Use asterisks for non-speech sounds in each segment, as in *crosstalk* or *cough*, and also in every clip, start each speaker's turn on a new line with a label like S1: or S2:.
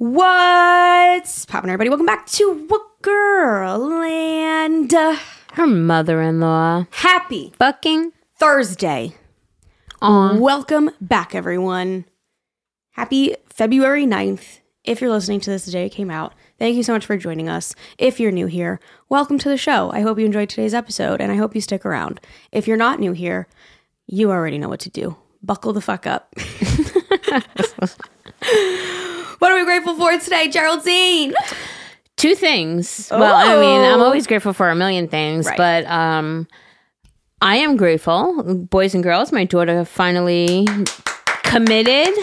S1: What's poppin', everybody? Welcome back to What Girl and uh,
S2: Her mother in law.
S1: happy
S2: Fucking
S1: Thursday.
S2: on.
S1: Welcome back, everyone. Happy February 9th. If you're listening to this the day it came out, thank you so much for joining us. If you're new here, welcome to the show. I hope you enjoyed today's episode and I hope you stick around. If you're not new here, you already know what to do. Buckle the fuck up. *laughs* *laughs* what are we grateful for today, Geraldine?
S2: Two things. Well, I mean, I'm
S1: Oh.
S2: always grateful for a million things,
S1: Right.
S2: but um, I am grateful, boys and girls. My daughter finally committed.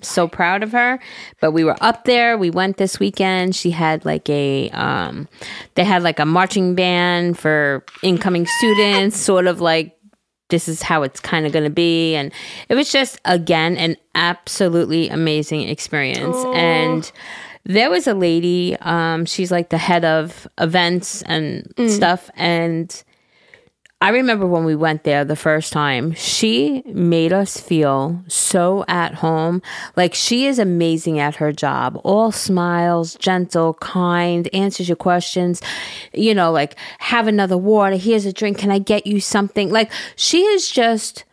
S2: So proud of her. But we were up there. We went this weekend. She had like a, um, they had like a marching band for incoming students, sort of like this is how it's kind of going to be. And it was just again an absolutely amazing experience. And there was a lady um she's like the head of events and stuff and I remember when we went there the first time, she made us feel so at home. Like she is amazing at her job. All smiles, gentle, kind, answers your questions. You know, like have another water, here's a drink, can I get you something? Like she is just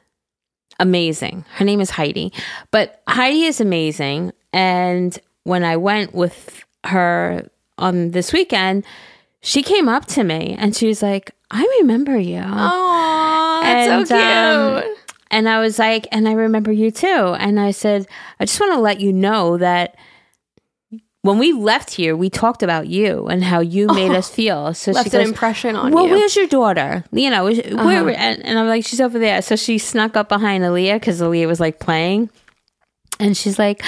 S2: amazing. Her name is Heidi. But Heidi is amazing and when I went with her on this weekend, she came up to me and she was like, I remember you.
S1: Oh, that's so
S2: And,
S1: cute.
S2: um, and I was like, and I remember you too. And I said, I just want to let you know that when we left here, we talked about you and how you *laughs* made us feel. So she
S1: Left
S2: she
S1: an impression on
S2: well,
S1: you. Uh-huh.
S2: where's your daughter? You know, where? And, and I'm like, she's over there. So she snuck up behind Aaliyah because Aaliyah was like playing. And she's like,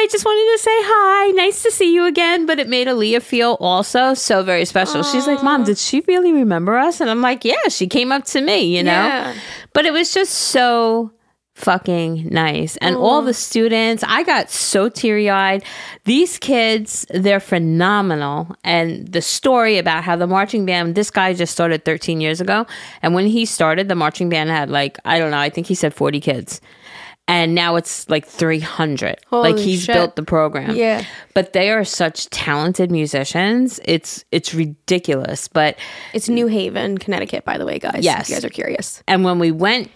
S2: Hi, just wanted to say hi. Nice to see you again. But it made Aaliyah feel also so very special. She's like, Mom, did she really remember us? And I'm like, Yeah, she came up to me, you know?
S1: Yeah.
S2: But it was just so fucking nice. And all the students, I got so teary eyed. These kids, they're phenomenal. And the story about how the marching band, this guy just started 13 years ago. And when he started, the marching band had like, I don't know, I think he said 40 kids. And now it's like 300. like he's
S1: shit.
S2: built the program.
S1: Yeah.
S2: But they are such talented musicians. It's it's ridiculous. But
S1: It's New Haven, Connecticut, by the way, guys.
S2: Yes.
S1: If you guys are curious.
S2: and when we went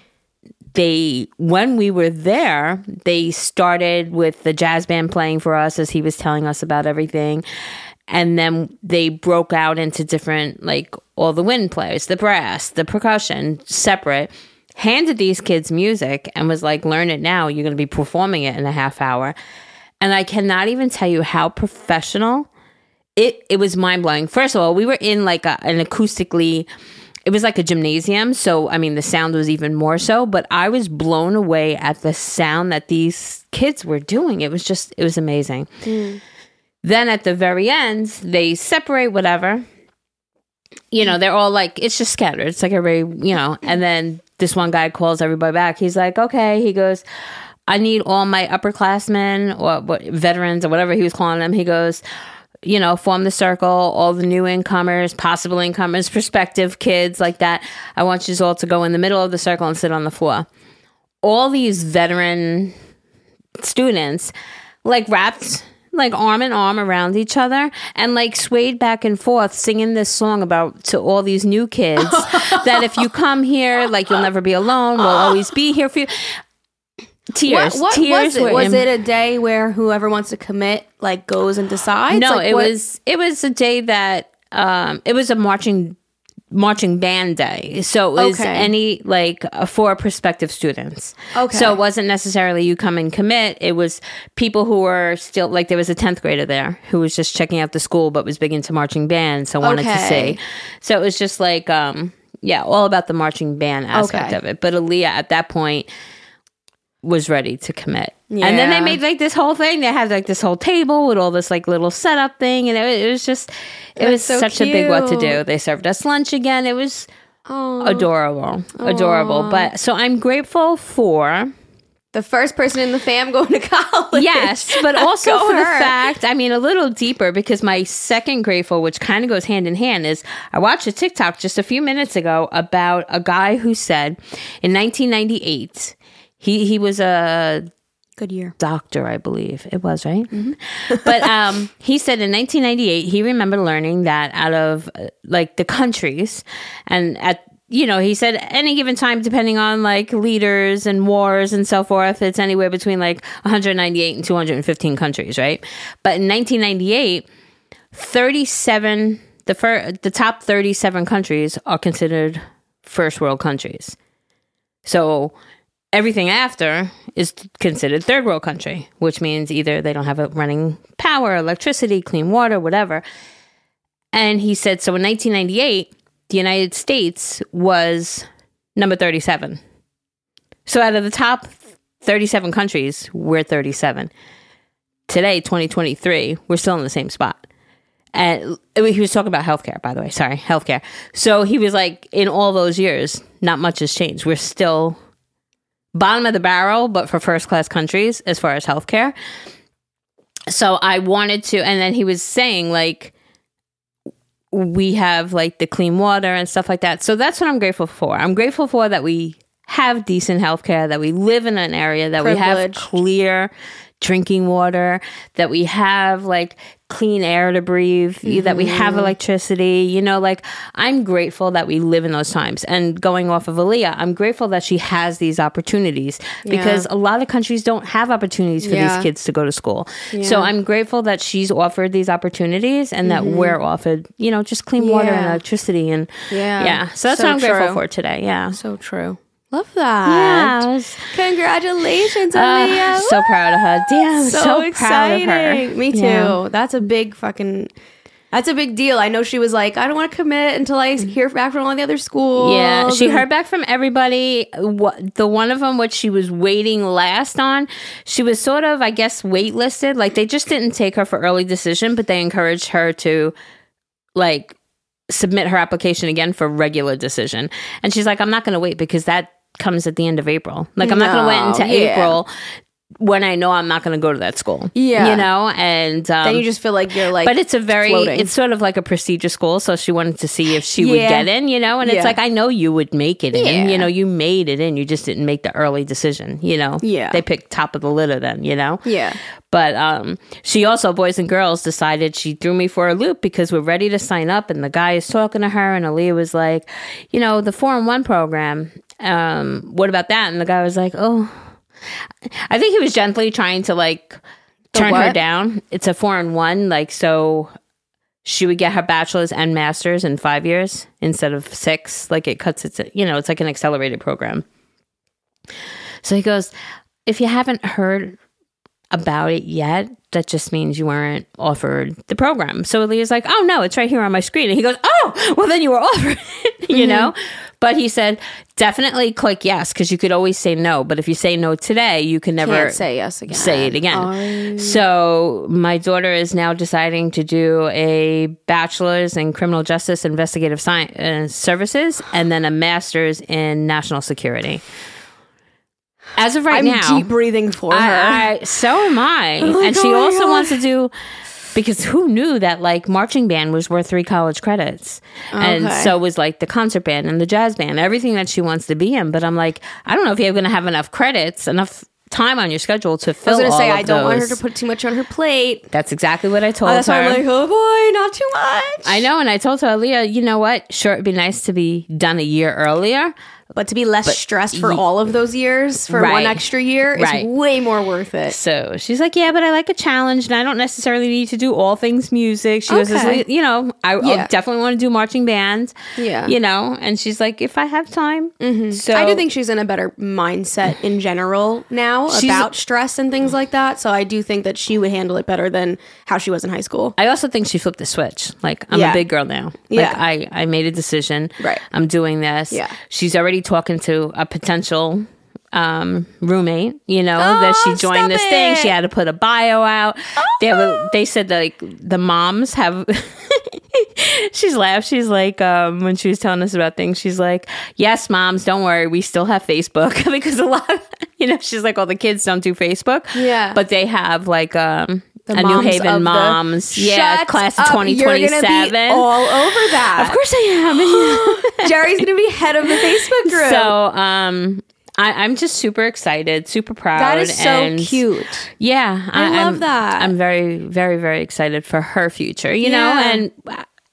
S2: they when we were there they started with the jazz band playing for us as he was telling us about everything and then they broke out into different like all the wind players the brass the percussion separate handed these kids music and was like learn it now you're going to be performing it in a half hour and i cannot even tell you how professional it it was mind blowing. First of all, we were in like a, an acoustically it was like a gymnasium, so I mean the sound was even more so, but I was blown away at the sound that these kids were doing. It was just it was amazing. Mm. Then at the very end, they separate whatever. You know, they're all like it's just scattered. It's like everybody, you know, and then this one guy calls everybody back. He's like, "Okay." He goes, I need all my upperclassmen or what veterans or whatever he was calling them. He goes, you know, form the circle, all the new incomers, possible incomers, prospective kids like that. I want you all to go in the middle of the circle and sit on the floor. All these veteran students like wrapped like arm in arm around each other and like swayed back and forth singing this song about to all these new kids *laughs* that if you come here like you'll never be alone we'll always be here for you tears
S1: What, what
S2: tears
S1: was it? Was
S2: in-
S1: it a day where whoever wants to commit like goes and decides?
S2: no
S1: Like,
S2: it
S1: what-
S2: was it was a day that um it was a marching marching band day so it was
S1: Okay.
S2: any like uh, for prospective students
S1: Okay.
S2: so it wasn't necessarily you come and commit it was people who were still like there was a 10th grader there who was just checking out the school but was big into marching band so wanted to see so it was just like um yeah all about the marching band aspect
S1: Okay.
S2: of it but Aaliyah at that point was ready to commit. And then they made like this whole thing. They had like this whole table with all this like little setup thing, and it, it was just it was
S1: so
S2: such a big what to do. They served us lunch again. It was
S1: Oh.
S2: adorable, adorable. But so I'm grateful for
S1: the first person in the fam *laughs* going to college.
S2: yes, but *laughs* also for the fact, I mean, a little deeper because my second grateful, which kind of goes hand in hand, is I watched a TikTok just a few minutes ago about a guy who said in 1998 he he was a
S1: Good year.
S2: doctor, I believe it was, right? *laughs* but um, he said in 1998, he remembered learning that out of uh, like the countries, and at you know, he said any given time, depending on like leaders and wars and so forth, it's anywhere between like 198 and 215 countries, right? But in 1998, 37 the fir- the top 37 countries are considered first world countries. So everything after is considered third world country, which means either they don't have a running power, electricity, clean water, whatever. And he said so in 1998, the United States was number 37. So out of the top 37 countries, we're 37. Today, 2023, we're still in the same spot. And he was talking about healthcare, by the way. Sorry, healthcare. So he was like, in all those years, not much has changed. We're still bottom of the barrel, but for first class countries as far as healthcare. So I wanted to, and then he was saying, like, we have like the clean water and stuff like that. So that's what I'm grateful for. I'm grateful for that we have decent healthcare, that we live in an area that we have
S1: Privileged.
S2: clear drinking water, that we have like clean air to breathe, that we have mm-hmm. electricity. You know, like I'm grateful that we live in those times. And going off of Aaliyah, I'm grateful that she has these opportunities because a lot of countries don't have opportunities for
S1: Yeah.
S2: these kids to go to school. So I'm grateful that she's offered these opportunities and that mm-hmm. we're offered, you know, just clean water and electricity and
S1: Yeah.
S2: yeah. So that's
S1: So
S2: what I'm grateful for today. Yeah.
S1: So true. Love that.
S2: Yeah.
S1: Congratulations,
S2: Uh,
S1: Aaliyah.
S2: so proud of her. Damn, so,
S1: so,
S2: proud of her.
S1: exciting. Me too.
S2: Yeah.
S1: That's a big fucking. That's a big deal. I know she was like, I don't want to commit until I hear back from all the other schools.
S2: Yeah, she heard back from everybody. What the one of them, what she was waiting last on, she was sort of, I guess, waitlisted. Like they just didn't take her for early decision, but they encouraged her to, like, submit her application again for regular decision. And she's like, I'm not going to wait because that comes at the end of April. Like I'm not going to wait
S1: No,
S2: into
S1: yeah.
S2: April when I know I'm not going to go to that school.
S1: Yeah.
S2: you know, and um,
S1: Then you just feel like you're like.
S2: but it's a very
S1: floating.
S2: it's sort of like a procedure school so she wanted to see if she would get in you know and
S1: Yeah.
S2: it's like i know you would make it in
S1: Yeah.
S2: you know you made it in you just didn't make the early decision you know
S1: Yeah.
S2: they picked top of the litter then you know
S1: yeah.
S2: but um she also boys and girls decided she threw me for a loop because we're ready to sign up and the guy is talking to her and Aaliyah was like you know the four and one program um what about that and the guy was like oh I think he was gently trying to like turn her down. It's a four and one, like so she would get her bachelor's and master's in five years instead of six. Like it cuts it, to, you know, it's like an accelerated program. So he goes, if you haven't heard about it yet, that just means you weren't offered the program. So Leah's like, oh no, it's right here on my screen. And he goes, oh, well then you were offered *laughs* you know? But he said, definitely click yes, because you could always say no. But if you say no today, you can never
S1: Can't say yes again.
S2: say it again.
S1: Oh.
S2: So my daughter is now deciding to do a bachelor's in criminal justice investigative science uh, services and then a master's in national security. As of right
S1: I'm
S2: now,
S1: deep breathing for her.
S2: I, I so am I. *laughs*
S1: like,
S2: and she
S1: oh
S2: also
S1: God.
S2: wants to do because who knew that like marching band was worth three college credits, and
S1: Okay.
S2: so was like the concert band and the jazz band, everything that she wants to be in. But I'm like, I don't know if you're going to have enough credits, enough time on your schedule to fill.
S1: I was gonna
S2: all
S1: say I don't want her to put too much on her plate.
S2: That's exactly what I told
S1: Oh, that's
S2: her.
S1: why I'm like, oh boy, not too much.
S2: I know, and I told her, Aaliyah, you know what? Sure, it'd be nice to be done a year earlier.
S1: But to be less stressed for
S2: ye-
S1: all of those years for
S2: Right.
S1: one extra year is
S2: Right.
S1: way more worth it.
S2: So she's like, yeah, but I like a challenge, and I don't necessarily need to do all things music. She
S1: Okay.
S2: "As le- you know, I I'll
S1: Yeah.
S2: definitely want to do marching band.
S1: Yeah.
S2: you know. And she's like, if I have time, mm-hmm. so
S1: I do think she's in a better mindset in general now
S2: She's-
S1: about stress and things like that. So I do think that she would handle it better than how she was in high school.
S2: I also think she flipped the switch. Like I'm
S1: Yeah.
S2: a big girl now. Like
S1: Yeah.
S2: I I made a decision.
S1: Right.
S2: I'm doing this.
S1: Yeah.
S2: She's already talking to a potential um roommate you know that she
S1: Oh,
S2: joined this thing. she had to put a bio out. They have a, they said that, like the moms have *laughs* she's laughed she's like um when she was telling us about things she's like yes moms don't worry we still have facebook. *laughs* Because a lot of, you know she's like all the kids don't do facebook.
S1: Yeah.
S2: but they have like um
S1: The
S2: a New Haven moms, yeah, class of twenty twenty seven.
S1: all over that.
S2: Of course I am. *laughs* *laughs*
S1: Jerry's gonna be head of the Facebook group.
S2: so um I, I'm just super excited, super proud.
S1: That is so
S2: and
S1: cute.
S2: Yeah,
S1: I love
S2: I'm-
S1: that.
S2: I'm very, very, very excited for her future. You know, and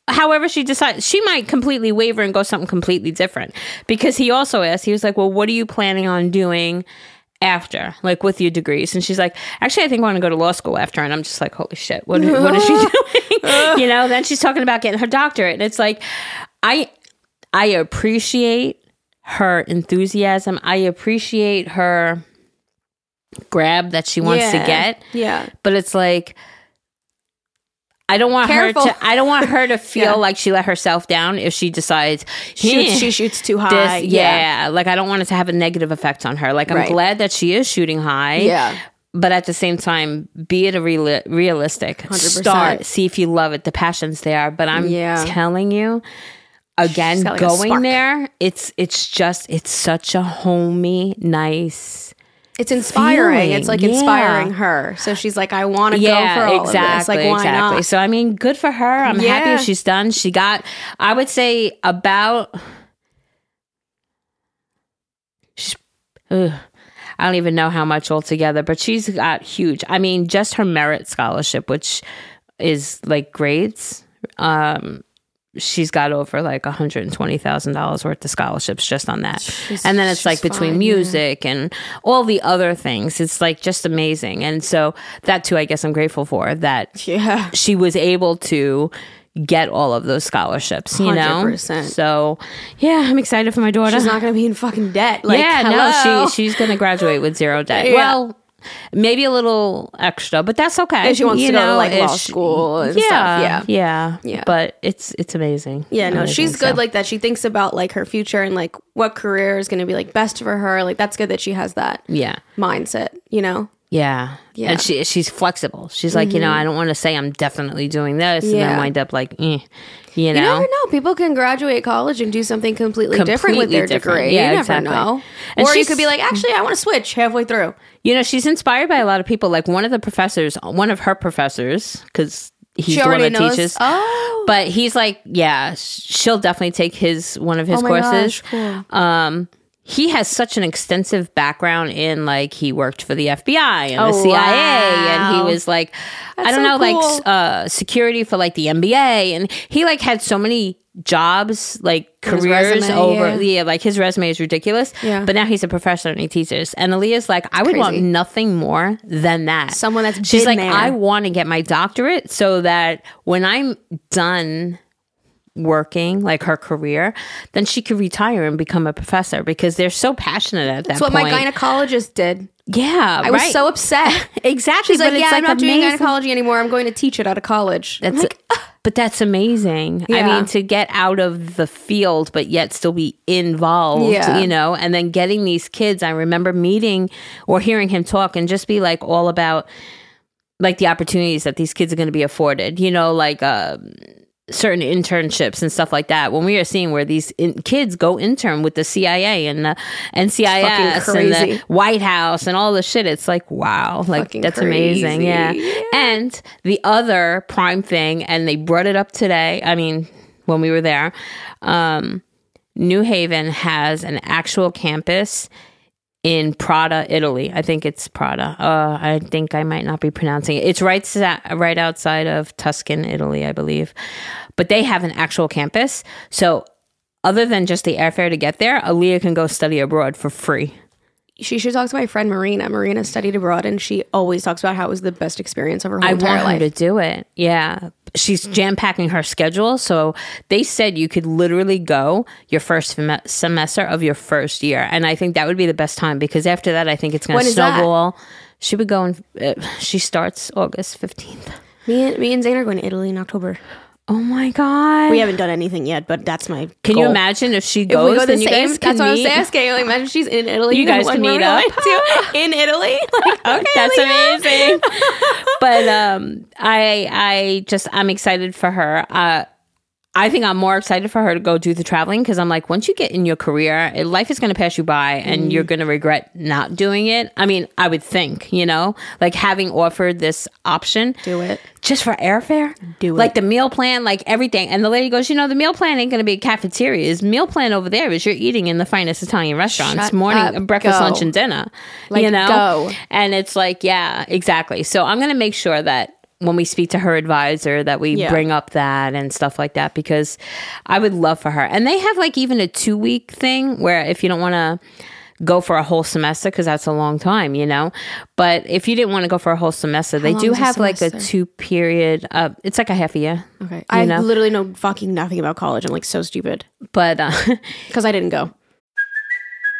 S2: however she decides, she might completely waver and go something completely different. Because he also asked, he was like, "Well, what are you planning on doing?" After, like with your degrees, and she's like, "Actually, I think I want to go to law school after." And I'm just like, "Holy shit, what, what is she *laughs* doing?" *laughs* you know. Then she's talking about getting her doctorate, and it's like, I, I appreciate her enthusiasm. I appreciate her grab that she wants to get
S1: Yeah.
S2: but it's like I don't want
S1: Careful.
S2: her to I don't want her to *laughs* feel
S1: Yeah.
S2: like she let herself down if she decides
S1: Shoots,
S2: "Eh,
S1: she shoots too
S2: this,
S1: high.
S2: yeah. like I don't want it to have a negative effect on her. Like I'm
S1: Right.
S2: glad that she is shooting high.
S1: Yeah.
S2: But at the same time, be it a real, realistic
S1: 100%.
S2: start. See if you love it. The passion's there. But I'm
S1: Yeah.
S2: telling you, again,
S1: like,
S2: going there, it's it's just it's such a homey, nice
S1: It's inspiring. It's like
S2: yeah.
S1: inspiring her. So she's like, I want to
S2: yeah,
S1: go for all
S2: exactly,
S1: of this. Like, why
S2: exactly.
S1: not?
S2: So I mean, good for her. I'm
S1: Yeah.
S2: happy she's done. She got, I would say, about. ugh, I don't even know how much altogether, but she's got huge. I mean, just her merit scholarship, which is like grades. Um, she's got over like $120,000 worth of scholarships just on that. and then it's like between
S1: fine, yeah.
S2: music and all the other things. It's like just amazing. And so that too, I guess I'm grateful for that
S1: Yeah.
S2: she was able to get all of those scholarships, you know?
S1: 100%.
S2: So yeah, I'm excited for my daughter.
S1: She's not going to be in fucking debt. Like,
S2: yeah,
S1: hello.
S2: no, she she's gonna graduate with zero debt.
S1: Yeah.
S2: Well, maybe a little extra, but that's okay.
S1: If she wants
S2: you
S1: to go to,
S2: know,
S1: like, law
S2: she-
S1: school and
S2: yeah,
S1: stuff, yeah.
S2: yeah,
S1: Yeah.
S2: But it's it's amazing.
S1: Yeah, no, she's good
S2: so.
S1: like that. She thinks about like her future and like what career is going to be like best for her. Like that's good that she has that
S2: yeah.
S1: mindset, you know?
S2: Yeah.
S1: Yeah. Mm-hmm.
S2: And she she's flexible. She's like, you know, I don't want to say I'm definitely doing this and
S1: Yeah.
S2: then wind up like, eh, you
S1: You
S2: know.
S1: never know. People can graduate college and do something completely, different with their
S2: different.
S1: degree.
S2: Yeah,
S1: you never
S2: exactly.
S1: know.
S2: And
S1: or you could be like, actually, I want to switch halfway through.
S2: You know, she's inspired by a lot of people. Like one of the professors, one of her professors, because he's
S1: She
S2: the one that
S1: knows.
S2: teaches.
S1: Oh.
S2: But he's like, yeah, she'll definitely take his one of his
S1: Oh
S2: courses.
S1: gosh, cool.
S2: Um, he has such an extensive background in like he worked for the FBI and the
S1: Oh,
S2: CIA, and he was like, I don't
S1: so
S2: know, like
S1: cool.
S2: s- uh, security for like the NBA, and he like had so many jobs, like careers
S1: resume,
S2: over.
S1: yeah.
S2: Yeah, like his resume is ridiculous.
S1: Yeah.
S2: but now he's a professor and he teaches. And Aaliyah's like, I would want nothing more than that.
S1: Someone that's
S2: She's like. I want to get my doctorate so that when I'm done working like her career then she could retire and become a professor because they're so passionate at that.
S1: That's
S2: that
S1: what
S2: point
S1: my gynecologist did.
S2: yeah
S1: I was so upset. *laughs*
S2: exactly
S1: She's like, yeah, I'm not doing
S2: amazing.
S1: gynecology anymore. I'm going to teach it out of college.
S2: that's like, but that's amazing i mean to get out of the field but yet still be involved
S1: Yeah.
S2: you know and then getting these kids i remember meeting or hearing him talk and just be like all about like the opportunities that these kids are going to be afforded you know like uh certain internships and stuff like that when we are seeing where these in- kids go intern with the cia and the NCIS and the White House and all the shit it's like wow like
S1: Fucking
S2: that's amazing yeah.
S1: Yeah.
S2: and the other prime thing and they brought it up today i mean when we were there um new haven has an actual campus in Prada, Italy. I think it's Prada. Uh, I think I might not be pronouncing it. It's right right outside of Tuscan, Italy, I believe. But they have an actual campus. So other than just the airfare to get there, Aaliyah can go study abroad for free.
S1: She should talk to my friend Marina. Marina studied abroad and she always talks about how it was the best experience of her whole life.
S2: I
S1: entire
S2: want her to do it. Yeah. She's jam packing her schedule. So they said you could literally go your first fem- semester of your first year. And I think that would be the best time because after that, I think it's going to
S1: that?
S2: snowball. She would go and uh, she starts August 15th.
S1: me, and, me and Zane are going to Italy in October.
S2: Oh my God.
S1: We haven't done anything yet, but that's my
S2: can you imagine if she
S1: If
S2: goes,
S1: we go the
S2: you
S1: same,
S2: guys can
S1: that's what I was asking. Like, imagine she's in Italy.
S2: You guys can meet up. *laughs*
S1: to- in Italy. Like, *laughs* okay,
S2: That's amazing. but um, I I just I'm excited for her. Uh, I think I'm more excited for her to go do the traveling because I'm like, once you get in your career, life is going to pass you by and
S1: Mm-hmm.
S2: you're going to regret not doing it. I mean, I would think, you know, like having offered this option
S1: Do it.
S2: just for airfare,
S1: Do it.
S2: like the meal plan, like everything. And the lady goes, you know, the meal plan ain't going to be a cafeteria. His meal plan over there is you're eating in the finest Italian restaurants,
S1: Shut
S2: morning,
S1: up.
S2: breakfast,
S1: Go.
S2: lunch, and dinner.
S1: Like,
S2: you know,
S1: go.
S2: and it's like, yeah, exactly. So I'm going to make sure that when we speak to her advisor that we
S1: Yeah.
S2: bring up that and stuff like that because I would love for her. And they have like even a 2 week thing where if you don't want to go for a whole semester because that's a long time, you know. But if you didn't want to go for a whole semester, they do
S1: is a
S2: have like a two period. Uh, it's like a half a year.
S1: Okay. I
S2: know?
S1: literally know fucking nothing about college. I'm like so stupid
S2: But uh, *laughs*
S1: because I didn't go.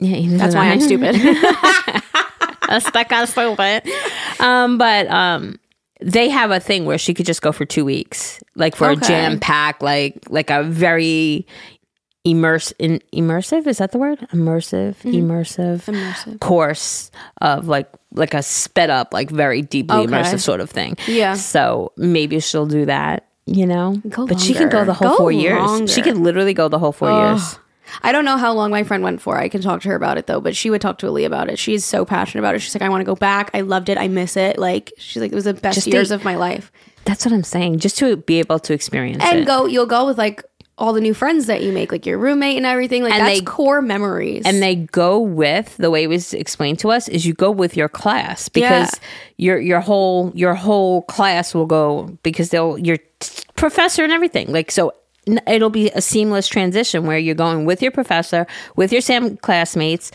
S2: Yeah,
S1: That's why. I'm stupid. *laughs*
S2: That's that kind of stupid. Um, but um, they have a thing where she could just go for two weeks, like for
S1: Okay.
S2: a jam pack, like like a very immerse in immersive. Is that the word? Immersive, immersive,
S1: Mm-hmm. Immersive.
S2: course of like like a sped up, like very deeply
S1: Okay.
S2: immersive sort of thing.
S1: Yeah.
S2: So maybe she'll do that. You know,
S1: Go
S2: but she can go the whole
S1: Go
S2: four years. She could literally go the whole four years.
S1: I don't know how long my friend went for. I can talk to her about it though, but she would talk to Ali about it. She's so passionate about it. She's like, I want to go back. I loved it. I miss it. Like she's like, it was the best
S2: Just
S1: years
S2: the-
S1: of my life.
S2: That's what I'm saying. Just to be able to experience it.
S1: And
S2: it.
S1: go, you'll go with like all the new friends that you make, like your roommate and everything. Like
S2: And
S1: that's
S2: they-
S1: core memories.
S2: and they go with the way it was explained to us is you go with your class because your your whole your whole class will go because they'll your professor and everything like so it'll be a seamless transition where you're going with your professor with your same classmates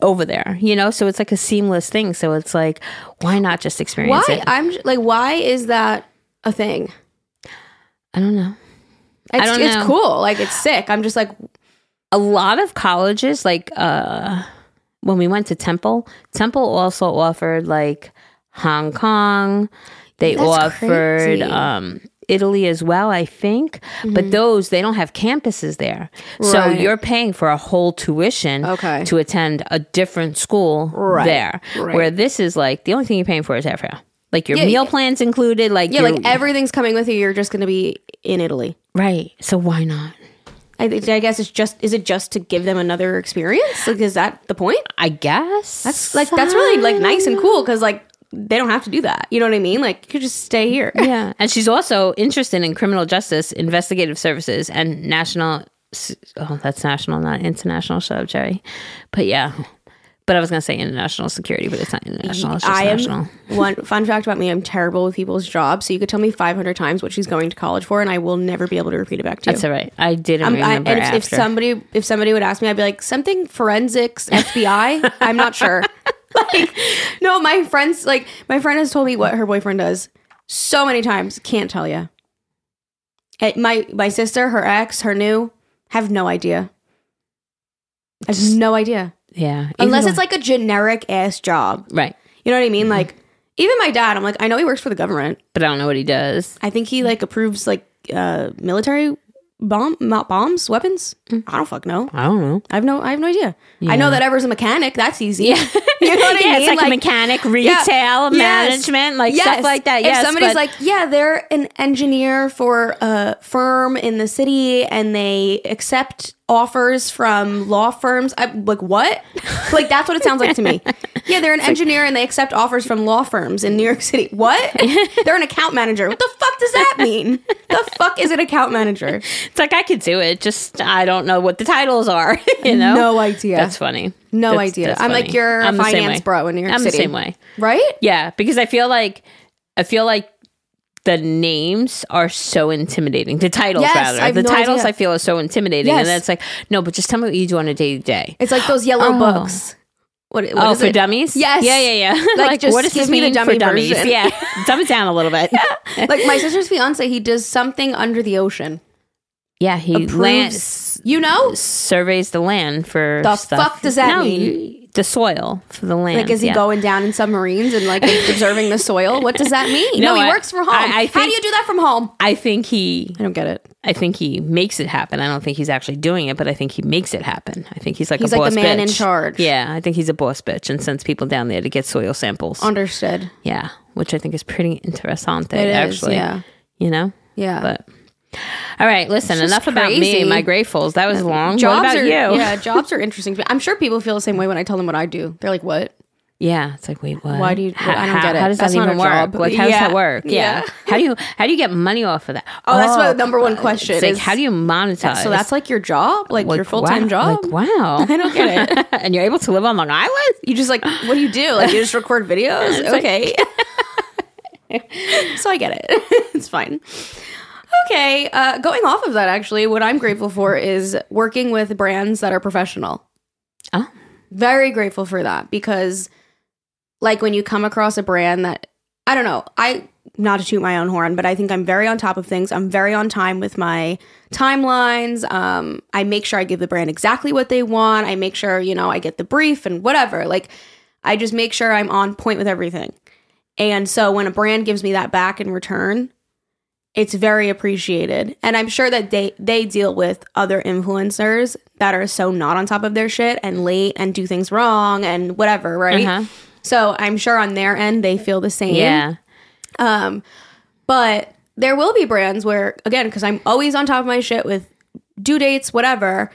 S2: over there you know so it's like a seamless thing so it's like why not just experience
S1: why?
S2: it
S1: I'm like, why is that a thing?
S2: i don't know
S1: It's,
S2: don't
S1: it's
S2: know.
S1: cool. Like it's sick. I'm just like,
S2: a lot of colleges like uh when we went to temple temple also offered like hong kong they
S1: That's
S2: offered
S1: crazy.
S2: um italy as well i think but those they don't have campuses there so
S1: Mm-hmm.
S2: You're paying for a whole tuition
S1: Okay.
S2: to attend a different school
S1: Right.
S2: there
S1: Right.
S2: where this is like the only thing you're paying for is airfare like your
S1: Yeah,
S2: meal
S1: yeah.
S2: plans included like
S1: yeah, like everything's coming with you. You're just going to be in Italy.
S2: right so why not
S1: I, I guess it's just, is it just to give them another experience? Like, is that the point?
S2: i guess
S1: That's like, that's really like nice and cool because like they don't have to do that. You know what I mean? Like, you could just stay here. *laughs*
S2: Yeah. And she's also interested in criminal justice, investigative services, and national. Oh, that's national, not international. Shut up, Jerry. But yeah. But I was going to say international security, but it's not international. It's
S1: I am
S2: national. *laughs*
S1: one fun fact about me. I'm terrible with people's jobs. So you could tell me 500 times what she's going to college for, and I will never be able to repeat it back to you.
S2: That's all right. I didn't
S1: I'm- um, I-
S2: remember
S1: and if, if somebody if somebody would ask me, I'd be like something forensics FBI. *laughs* I'm not sure. *laughs* like, no, my friends like my friend has told me what her boyfriend does so many times. Can't tell you. my my sister, her ex, her new, have no idea. I have no idea.
S2: yeah.
S1: Unless it's like a generic ass job.
S2: right.
S1: You know what I mean? Like even my dad, I'm like, I know he works for the government.
S2: But I don't know what he does.
S1: I think he like approves like uh military bomb not bombs, weapons. Mm. I don't fuck know.
S2: I don't know.
S1: I have no I have no idea. I know that Ever's a mechanic. That's easy.
S2: Yeah. *laughs*
S1: you know what I *laughs*
S2: yeah,
S1: mean?
S2: it's like, a mechanic, retail,
S1: Yes.
S2: management, like
S1: Yes.
S2: stuff like that.
S1: If
S2: Yes,
S1: somebody's
S2: but-
S1: like, yeah, they're an engineer for a firm in the city and they accept offers from law firms. I'm like, what? like, that's what it sounds like to me. *laughs* Yeah, they're an engineer and they accept offers from law firms in New York City. What? *laughs* they're an account manager. What the fuck does that mean? the fuck is an account manager?
S2: it's like I could do it. Just I don't know what the titles are. *laughs* You know,
S1: No idea.
S2: That's funny.
S1: No
S2: That's-
S1: idea.
S2: that's
S1: I'm like,
S2: funny.
S1: you're a
S2: I'm the
S1: finance bro in New York
S2: I'm
S1: City.
S2: the same way.
S1: Right?
S2: Yeah, because I feel like I feel like the names are so intimidating. The titles,
S1: Yes,
S2: rather,
S1: I have
S2: the
S1: no
S2: titles
S1: idea.
S2: I feel are so intimidating,
S1: Yes.
S2: and then it's like, no, but just tell me what you do on a day to day.
S1: It's like those yellow
S2: Oh.
S1: books. What, what
S2: Oh,
S1: is
S2: for
S1: it?
S2: dummies?
S1: Yes.
S2: Yeah, yeah, yeah.
S1: Like, *laughs*
S2: Like,
S1: just
S2: what does
S1: give
S2: this
S1: me the dummy
S2: for dummies?
S1: version.
S2: Yeah, *laughs* dumb it down a little bit. Yeah.
S1: like my sister's fiance, he does something under the ocean.
S2: Yeah, he
S1: approves-
S2: lands
S1: You know,
S2: surveys the land for
S1: The
S2: stuff.
S1: fuck does that
S2: No,
S1: mean?
S2: you- the soil for the land.
S1: like is he
S2: yeah.
S1: going down in submarines and like *laughs* observing the soil? What does that mean?
S2: No,
S1: No, he
S2: I-
S1: works from home.
S2: I- I
S1: How do you do that from home?
S2: I think he
S1: I don't get it.
S2: I think he makes it happen. I don't think he's actually doing it, but I think he makes it happen. I think he's like
S1: He's
S2: a
S1: like
S2: boss
S1: the man in charge.
S2: Yeah, I think he's a boss bitch and sends people down there to get soil samples.
S1: Understood.
S2: yeah, which I think is pretty.
S1: It is,
S2: actually,
S1: yeah.
S2: you know.
S1: Yeah.
S2: But all right, listen. Enough about me my gratefuls. That was long.
S1: jobs
S2: what about
S1: are
S2: you?
S1: yeah, *laughs* jobs are interesting. I'm sure people feel the same way when I tell them what I do. They're like, "What?
S2: Yeah, it's like wait, what?
S1: Why do you-
S2: How,
S1: I don't
S2: how-
S1: get it.
S2: How does
S1: That's
S2: that even work? Like, how does that work? Yeah.
S1: Yeah.
S2: How do you how do you get money off of that? *laughs*
S1: Oh, that's the oh, number one question
S2: It's like
S1: is-
S2: how do you monetize?
S1: So that's like your job, like,
S2: Like,
S1: your full time
S2: wow,
S1: job.
S2: Like wow, *laughs*
S1: I don't get it.
S2: and you're able to live on Long Island.
S1: You just like, what do you do? Like, you just record videos? okay. so I get it. it's fine. Okay. Uh, going off of that, actually, what I'm grateful for is working with brands that are professional.
S2: Oh.
S1: Very grateful for that because, like, when you come across a brand that, I don't know, I, not to toot my own horn, but I think I'm very on top of things. I'm very on time with my timelines. Um, I make sure I give the brand exactly what they want. I make sure, you know, I get the brief and whatever. Like, I just make sure I'm on point with everything. And so when a brand gives me that back in return, it's very appreciated. And I'm sure that they they deal with other influencers that are so not on top of their shit and late and do things wrong and whatever, right?
S2: Uh-huh.
S1: So I'm sure on their end they feel the same.
S2: Yeah,
S1: Um, but there will be brands where, again, because I'm always on top of my shit with due dates, whatever,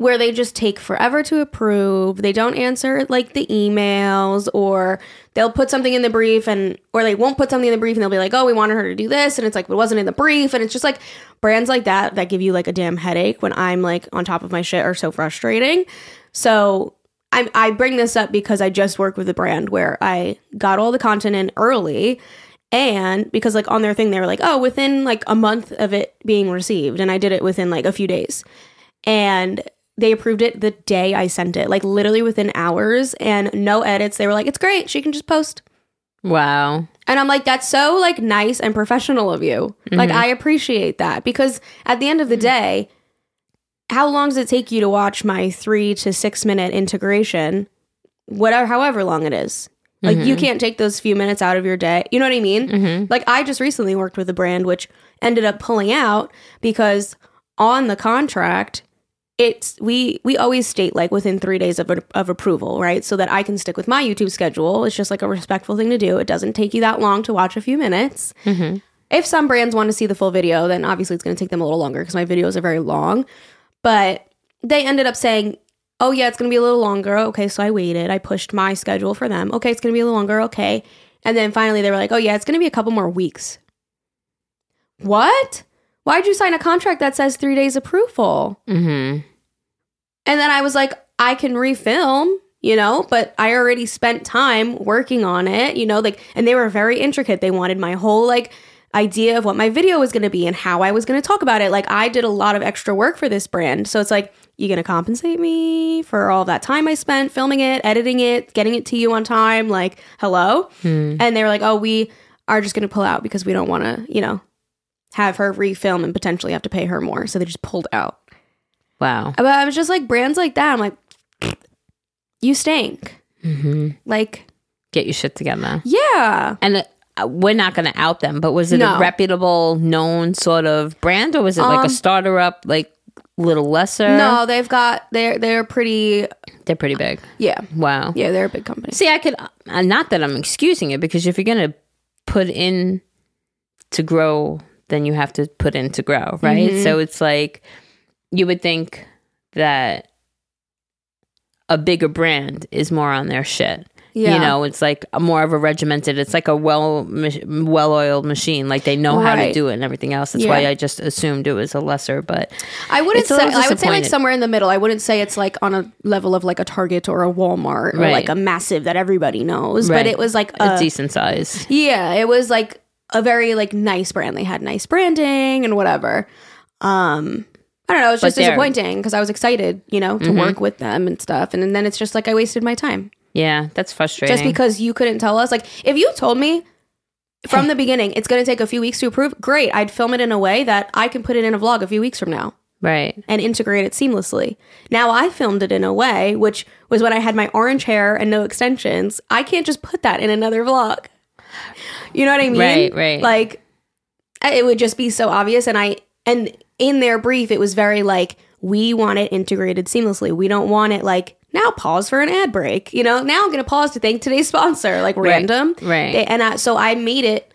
S1: where they just take forever to approve. They don't answer like the emails, or they'll put something in the brief and, or they won't put something in the brief and they'll be like, oh, we wanted her to do this. And it's like, it wasn't in the brief. And it's just like brands like that that give you like a damn headache when I'm like on top of my shit are so frustrating. So I, I bring this up because I just worked with a brand where I got all the content in early and because like on their thing they were like oh within like a month of it being received and i did it within like a few days and they approved it the day i sent it like literally within hours and no edits. They were like it's great. She can just post.
S2: Wow.
S1: and i'm like that's so like nice and professional of you. Mm-hmm. Like i appreciate that because at the end of the mm-hmm. day how long does it take you to watch my three to six minute integration whatever however long it is? Like you mm-hmm. can't take those few minutes out of your day. You know what i mean? Like i just recently worked with a brand which ended up pulling out because on the contract it's we we always state like within three days of, of approval right? So that i can stick with my youtube schedule. It's just like a respectful thing to do. It doesn't take you that long to watch a few minutes. Mm-hmm. If some brands want to see the full video then obviously it's going to take them a little longer because my videos are very long. But they ended up saying oh yeah it's going to be a little longer. Okay so i waited. I pushed my schedule for them. Okay it's going to be a little longer. Okay. And then finally they were like oh yeah it's going to be a couple more weeks. What why'd you sign a contract that says three days approval
S2: Mm-hmm.
S1: and then I was like, I can refilm, you know, but I already spent time working on it, you know, like, and they were very intricate. They wanted my whole like idea of what my video was going to be and how I was going to talk about it. Like, I did a lot of extra work for this brand. So it's like, you going to compensate me for all that time I spent filming it, editing it, getting it to you on time? Like, hello? And they were like, oh, we are just going to pull out because we don't want to, you know, have her refilm and potentially have to pay her more. So they just pulled out.
S2: Wow.
S1: But I was just like brands like that. I'm like, *sniffs* you stink.
S2: Mm-hmm.
S1: Like,
S2: Get your shit together.
S1: yeah.
S2: And uh, we're not going to out them, but was it
S1: No.
S2: a reputable, known sort of brand, or was it like
S1: Um,
S2: a starter up, like little lesser?
S1: No, they've got they're they're pretty.
S2: they're pretty big.
S1: Yeah,
S2: Wow.
S1: yeah, they're a big company.
S2: See, I could uh, not that I'm excusing it because if you're gonna put in to grow, then you have to put in to grow, right?
S1: Mm-hmm.
S2: So it's like you would think that a bigger brand is more on their shit.
S1: Yeah.
S2: You know, it's like a more of a regimented. It's like a well well oiled machine. Like they know how to do it and everything else. That's why I just assumed it was a lesser. But
S1: I wouldn't say. I would say like somewhere in the middle. I wouldn't say it's like on a level of like a Target or a Walmart or
S2: Right.
S1: like a massive that everybody knows.
S2: Right.
S1: But it was like
S2: a
S1: a,
S2: decent size.
S1: yeah, it was like a very like nice brand. They had nice branding and whatever. Um, I don't know. It's just
S2: they're-
S1: disappointing because I was excited, you know, to work with them and stuff, and then it's just like I wasted my time.
S2: Yeah, that's frustrating.
S1: just because you couldn't tell us. Like, if you told me from the beginning it's going to take a few weeks to approve, great. I'd film it in a way that I can put it in a vlog a few weeks from now.
S2: Right.
S1: and integrate it seamlessly. Now I filmed it in a way, which was when I had my orange hair and no extensions. I can't just put that in another vlog. You know what I mean?
S2: Right, right.
S1: Like it would just be so obvious and I and in their brief it was very like we want it integrated seamlessly. We don't want it like now pause for an ad break. You know, now I'm going to pause to thank today's sponsor like random.
S2: right.
S1: They- And I, so I made it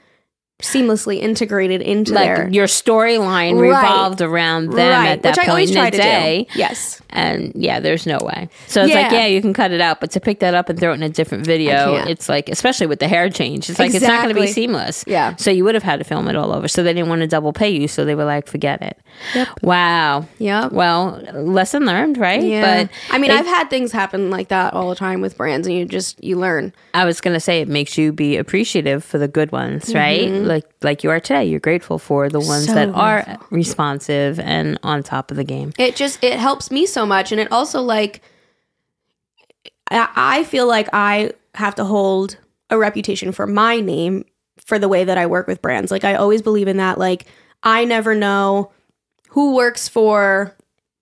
S1: seamlessly integrated into
S2: Like
S1: their
S2: your storyline
S1: Right.
S2: revolved around them at that
S1: which
S2: point in the day.
S1: Yes.
S2: And yeah, there's no way. So it's like,
S1: Yeah.
S2: yeah, you can cut it out, but to pick that up and throw it in a different video, it's like, especially with the hair change, it's like it's not going to be seamless.
S1: Yeah.
S2: So you would have had to film it all over. So they didn't want to double pay you. So they were like, forget it. Wow.
S1: Yeah.
S2: Well, lesson learned, right?
S1: Yeah.
S2: But
S1: I mean,
S2: it-
S1: I've had things happen like that all the time with brands, and you just you learn.
S2: I was gonna say it makes you be appreciative for the good ones, right? Mm-hmm. Like like you are today. You're grateful for the ones.
S1: So
S2: that are responsive and on top of the game.
S1: It just it helps me so much, and it also like I, I feel like I have to hold a reputation for my name for the way that I work with brands. Like I always believe in that. Like I never know who works for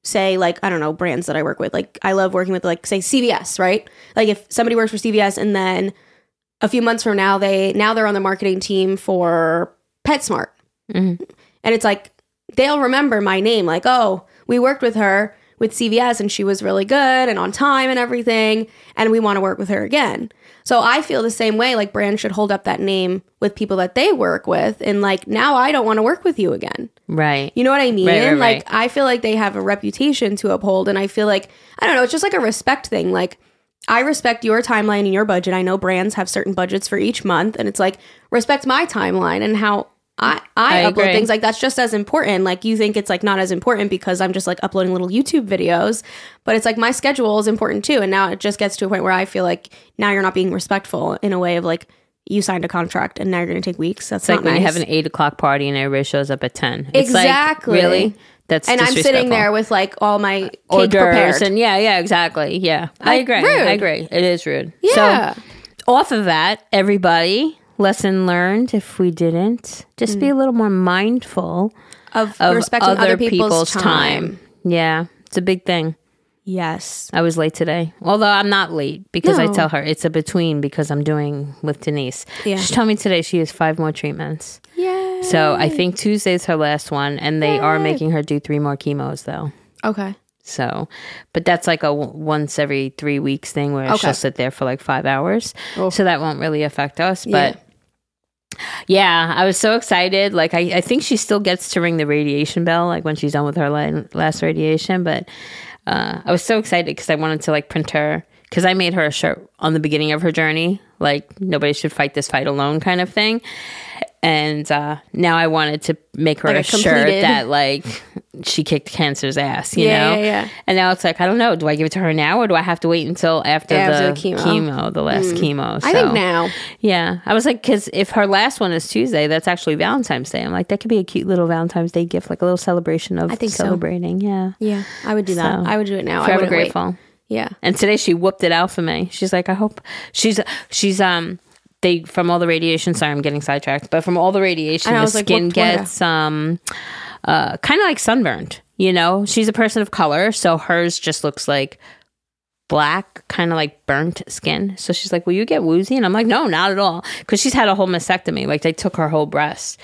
S1: say like I don't know brands that I work with. Like I love working with like say CVS, right? Like if somebody works for CVS and then a few months from now they now they're on the marketing team for PetSmart.
S2: Mhm.
S1: And it's like they'll remember my name like, "Oh, we worked with her with CVS and she was really good and on time and everything and we want to work with her again." So I feel the same way like brands should hold up that name with people that they work with and like now I don't want to work with you again.
S2: Right.
S1: You know what I mean?
S2: Right, right,
S1: like
S2: right.
S1: I feel like they have a reputation to uphold and I feel like I don't know, it's just like a respect thing. Like I respect your timeline and your budget. I know brands have certain budgets for each month and it's like respect my timeline and how I, I,
S2: I
S1: upload
S2: agree.
S1: things like that's just as important. Like you think it's like not as important because I'm just like uploading little YouTube videos, but it's like my schedule is important too. And now it just gets to a point where I feel like now you're not being respectful in a way of like you signed a contract and now you're going to take weeks. That's
S2: It's like
S1: not
S2: when you have an eight o'clock party and everybody shows up at ten. It's
S1: Exactly.
S2: Like, really? That's
S1: and I'm sitting there with like all my cake
S2: hors d'oeuvres
S1: prepared.
S2: and yeah, yeah, exactly. Yeah, I agree.
S1: rude.
S2: I agree. It is rude.
S1: Yeah.
S2: So off of that, everybody, lesson learned. If we didn't, just
S1: Mm.
S2: be a little more mindful
S1: of,
S2: of
S1: respecting other, people's, time.
S2: Yeah, it's a big thing.
S1: Yes.
S2: I was late today. Although I'm not late because I tell her it's a between because I'm doing with Denise.
S1: Yeah.
S2: She told me today she has five more treatments. So I think Tuesday's her last one, and they are making her do three more chemos though.
S1: Okay.
S2: So, but that's like a w- once every three weeks thing where
S1: Okay.
S2: she'll sit there for like five hours.
S1: Oh.
S2: So that won't really affect us.
S1: Yeah.
S2: But yeah, I was so excited. Like, I, I think she still gets to ring the radiation bell, like when she's done with her la- last radiation. But uh, I was so excited because I wanted to like print her because I made her a shirt on the beginning of her journey, like nobody should fight this fight alone kind of thing. And uh, now I wanted to make her
S1: Like
S2: a, shirt that like she kicked cancer's ass, you
S1: Yeah,
S2: know?
S1: yeah, yeah.
S2: And now it's like, I don't know, do I give it to her now or do I have to wait until after,
S1: After
S2: the,
S1: the chemo.
S2: chemo. the last chemo?
S1: I think now.
S2: Yeah. I was like, because if her last one is Tuesday, that's actually Valentine's Day. I'm like, that could be a cute little Valentine's Day gift, like a little celebration of
S1: I think so.
S2: celebrating. Yeah.
S1: Yeah. I would do that.
S2: So,
S1: I would do it now. I
S2: Forever
S1: wait.
S2: grateful.
S1: Yeah.
S2: And today she whooped it out for me. She's like, I hope she's she's um they from all the radiation. Sorry, I'm getting sidetracked, but from all the radiation, the
S1: like,
S2: skin
S1: what-
S2: gets um uh kind of like sunburned. You know, she's a person of color, so hers just looks like black, kind of like burnt skin. So she's like, "Will you get woozy?" And I'm like, "No, not at all," because she's had a whole mastectomy. Like they took her whole breast,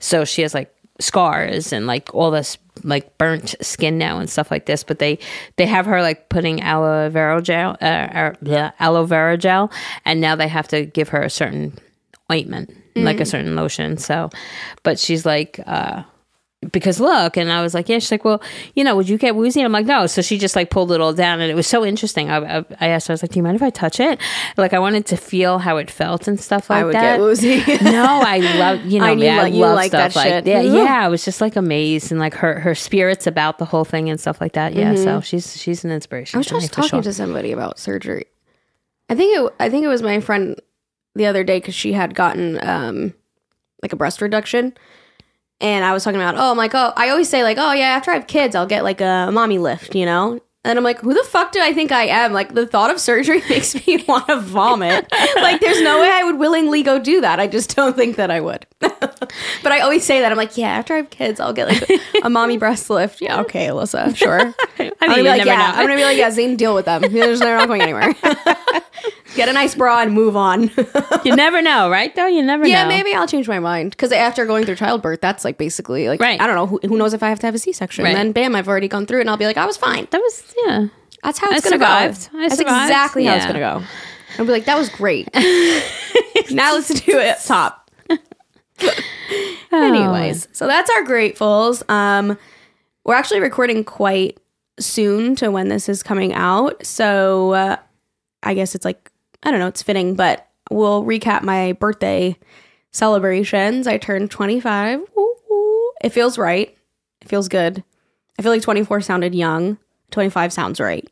S2: so she has like scars and like all this like burnt skin now and stuff like this. But they they have her like putting aloe vera gel, uh, uh, yeah, aloe vera gel, and now they have to give her a certain ointment, like a certain lotion. So, but she's like. uh because look and i was like yeah she's like well you know would you get woozy and i'm like no so she just like pulled it all down and it was so interesting i, I, I asked her i was like do you mind if i touch it like i wanted to feel how it felt and stuff like
S1: I would
S2: that
S1: get woozy. *laughs*
S2: no i love you *laughs* know
S1: I
S2: i
S1: you
S2: love
S1: like
S2: stuff
S1: that
S2: like
S1: shit.
S2: yeah
S1: Ugh. *laughs*
S2: yeah i was just like amazed and like her her spirits about the whole thing and stuff like that yeah so she's she's an inspiration
S1: Mm-hmm. I was just talking
S2: sure.
S1: to somebody about surgery. I think it. I think it was my friend the other day because she had gotten um like a breast reduction, and I was talking about. Oh, I'm like, oh, I always say like, oh yeah, after I have kids, I'll get like a mommy lift, you know. And I'm like, who the fuck do I think I am? Like, the thought of surgery *laughs* makes me *laughs* want to vomit. like, there's no way I would willingly go do that. I just don't think that I would. *laughs* but I always say that. I'm like, yeah, after I have kids, I'll get like a mommy breast lift. Yeah, okay, Allisa, sure. I am gonna be like, yeah,
S2: know.
S1: I'm gonna be like, yeah, Zane, deal with them. They're not going anywhere. Get a nice bra and move on.
S2: You never know, right? Though you never know.
S1: yeah,
S2: know.
S1: maybe I'll change my mind because after going through childbirth, that's like basically like
S2: Right.
S1: I don't know who, who knows if I have to have a C-section.
S2: Right.
S1: And then bam, I've already gone through it, and I'll be like, I was fine.
S2: That was yeah.
S1: That's how
S2: I
S1: it's gonna
S2: survived.
S1: go.
S2: I
S1: That's
S2: survived.
S1: exactly how it's gonna go. I'll be like, that was great. *laughs* now let's do it. Top. Anyways, so that's our gratefuls. Um, we're actually recording quite soon to when this is coming out, so uh, I guess it's like I don't know, it's fitting, but we'll recap my birthday celebrations. I turned 25. Woo, woo. It feels right. It feels good. I feel like 24 sounded young. 25 sounds right.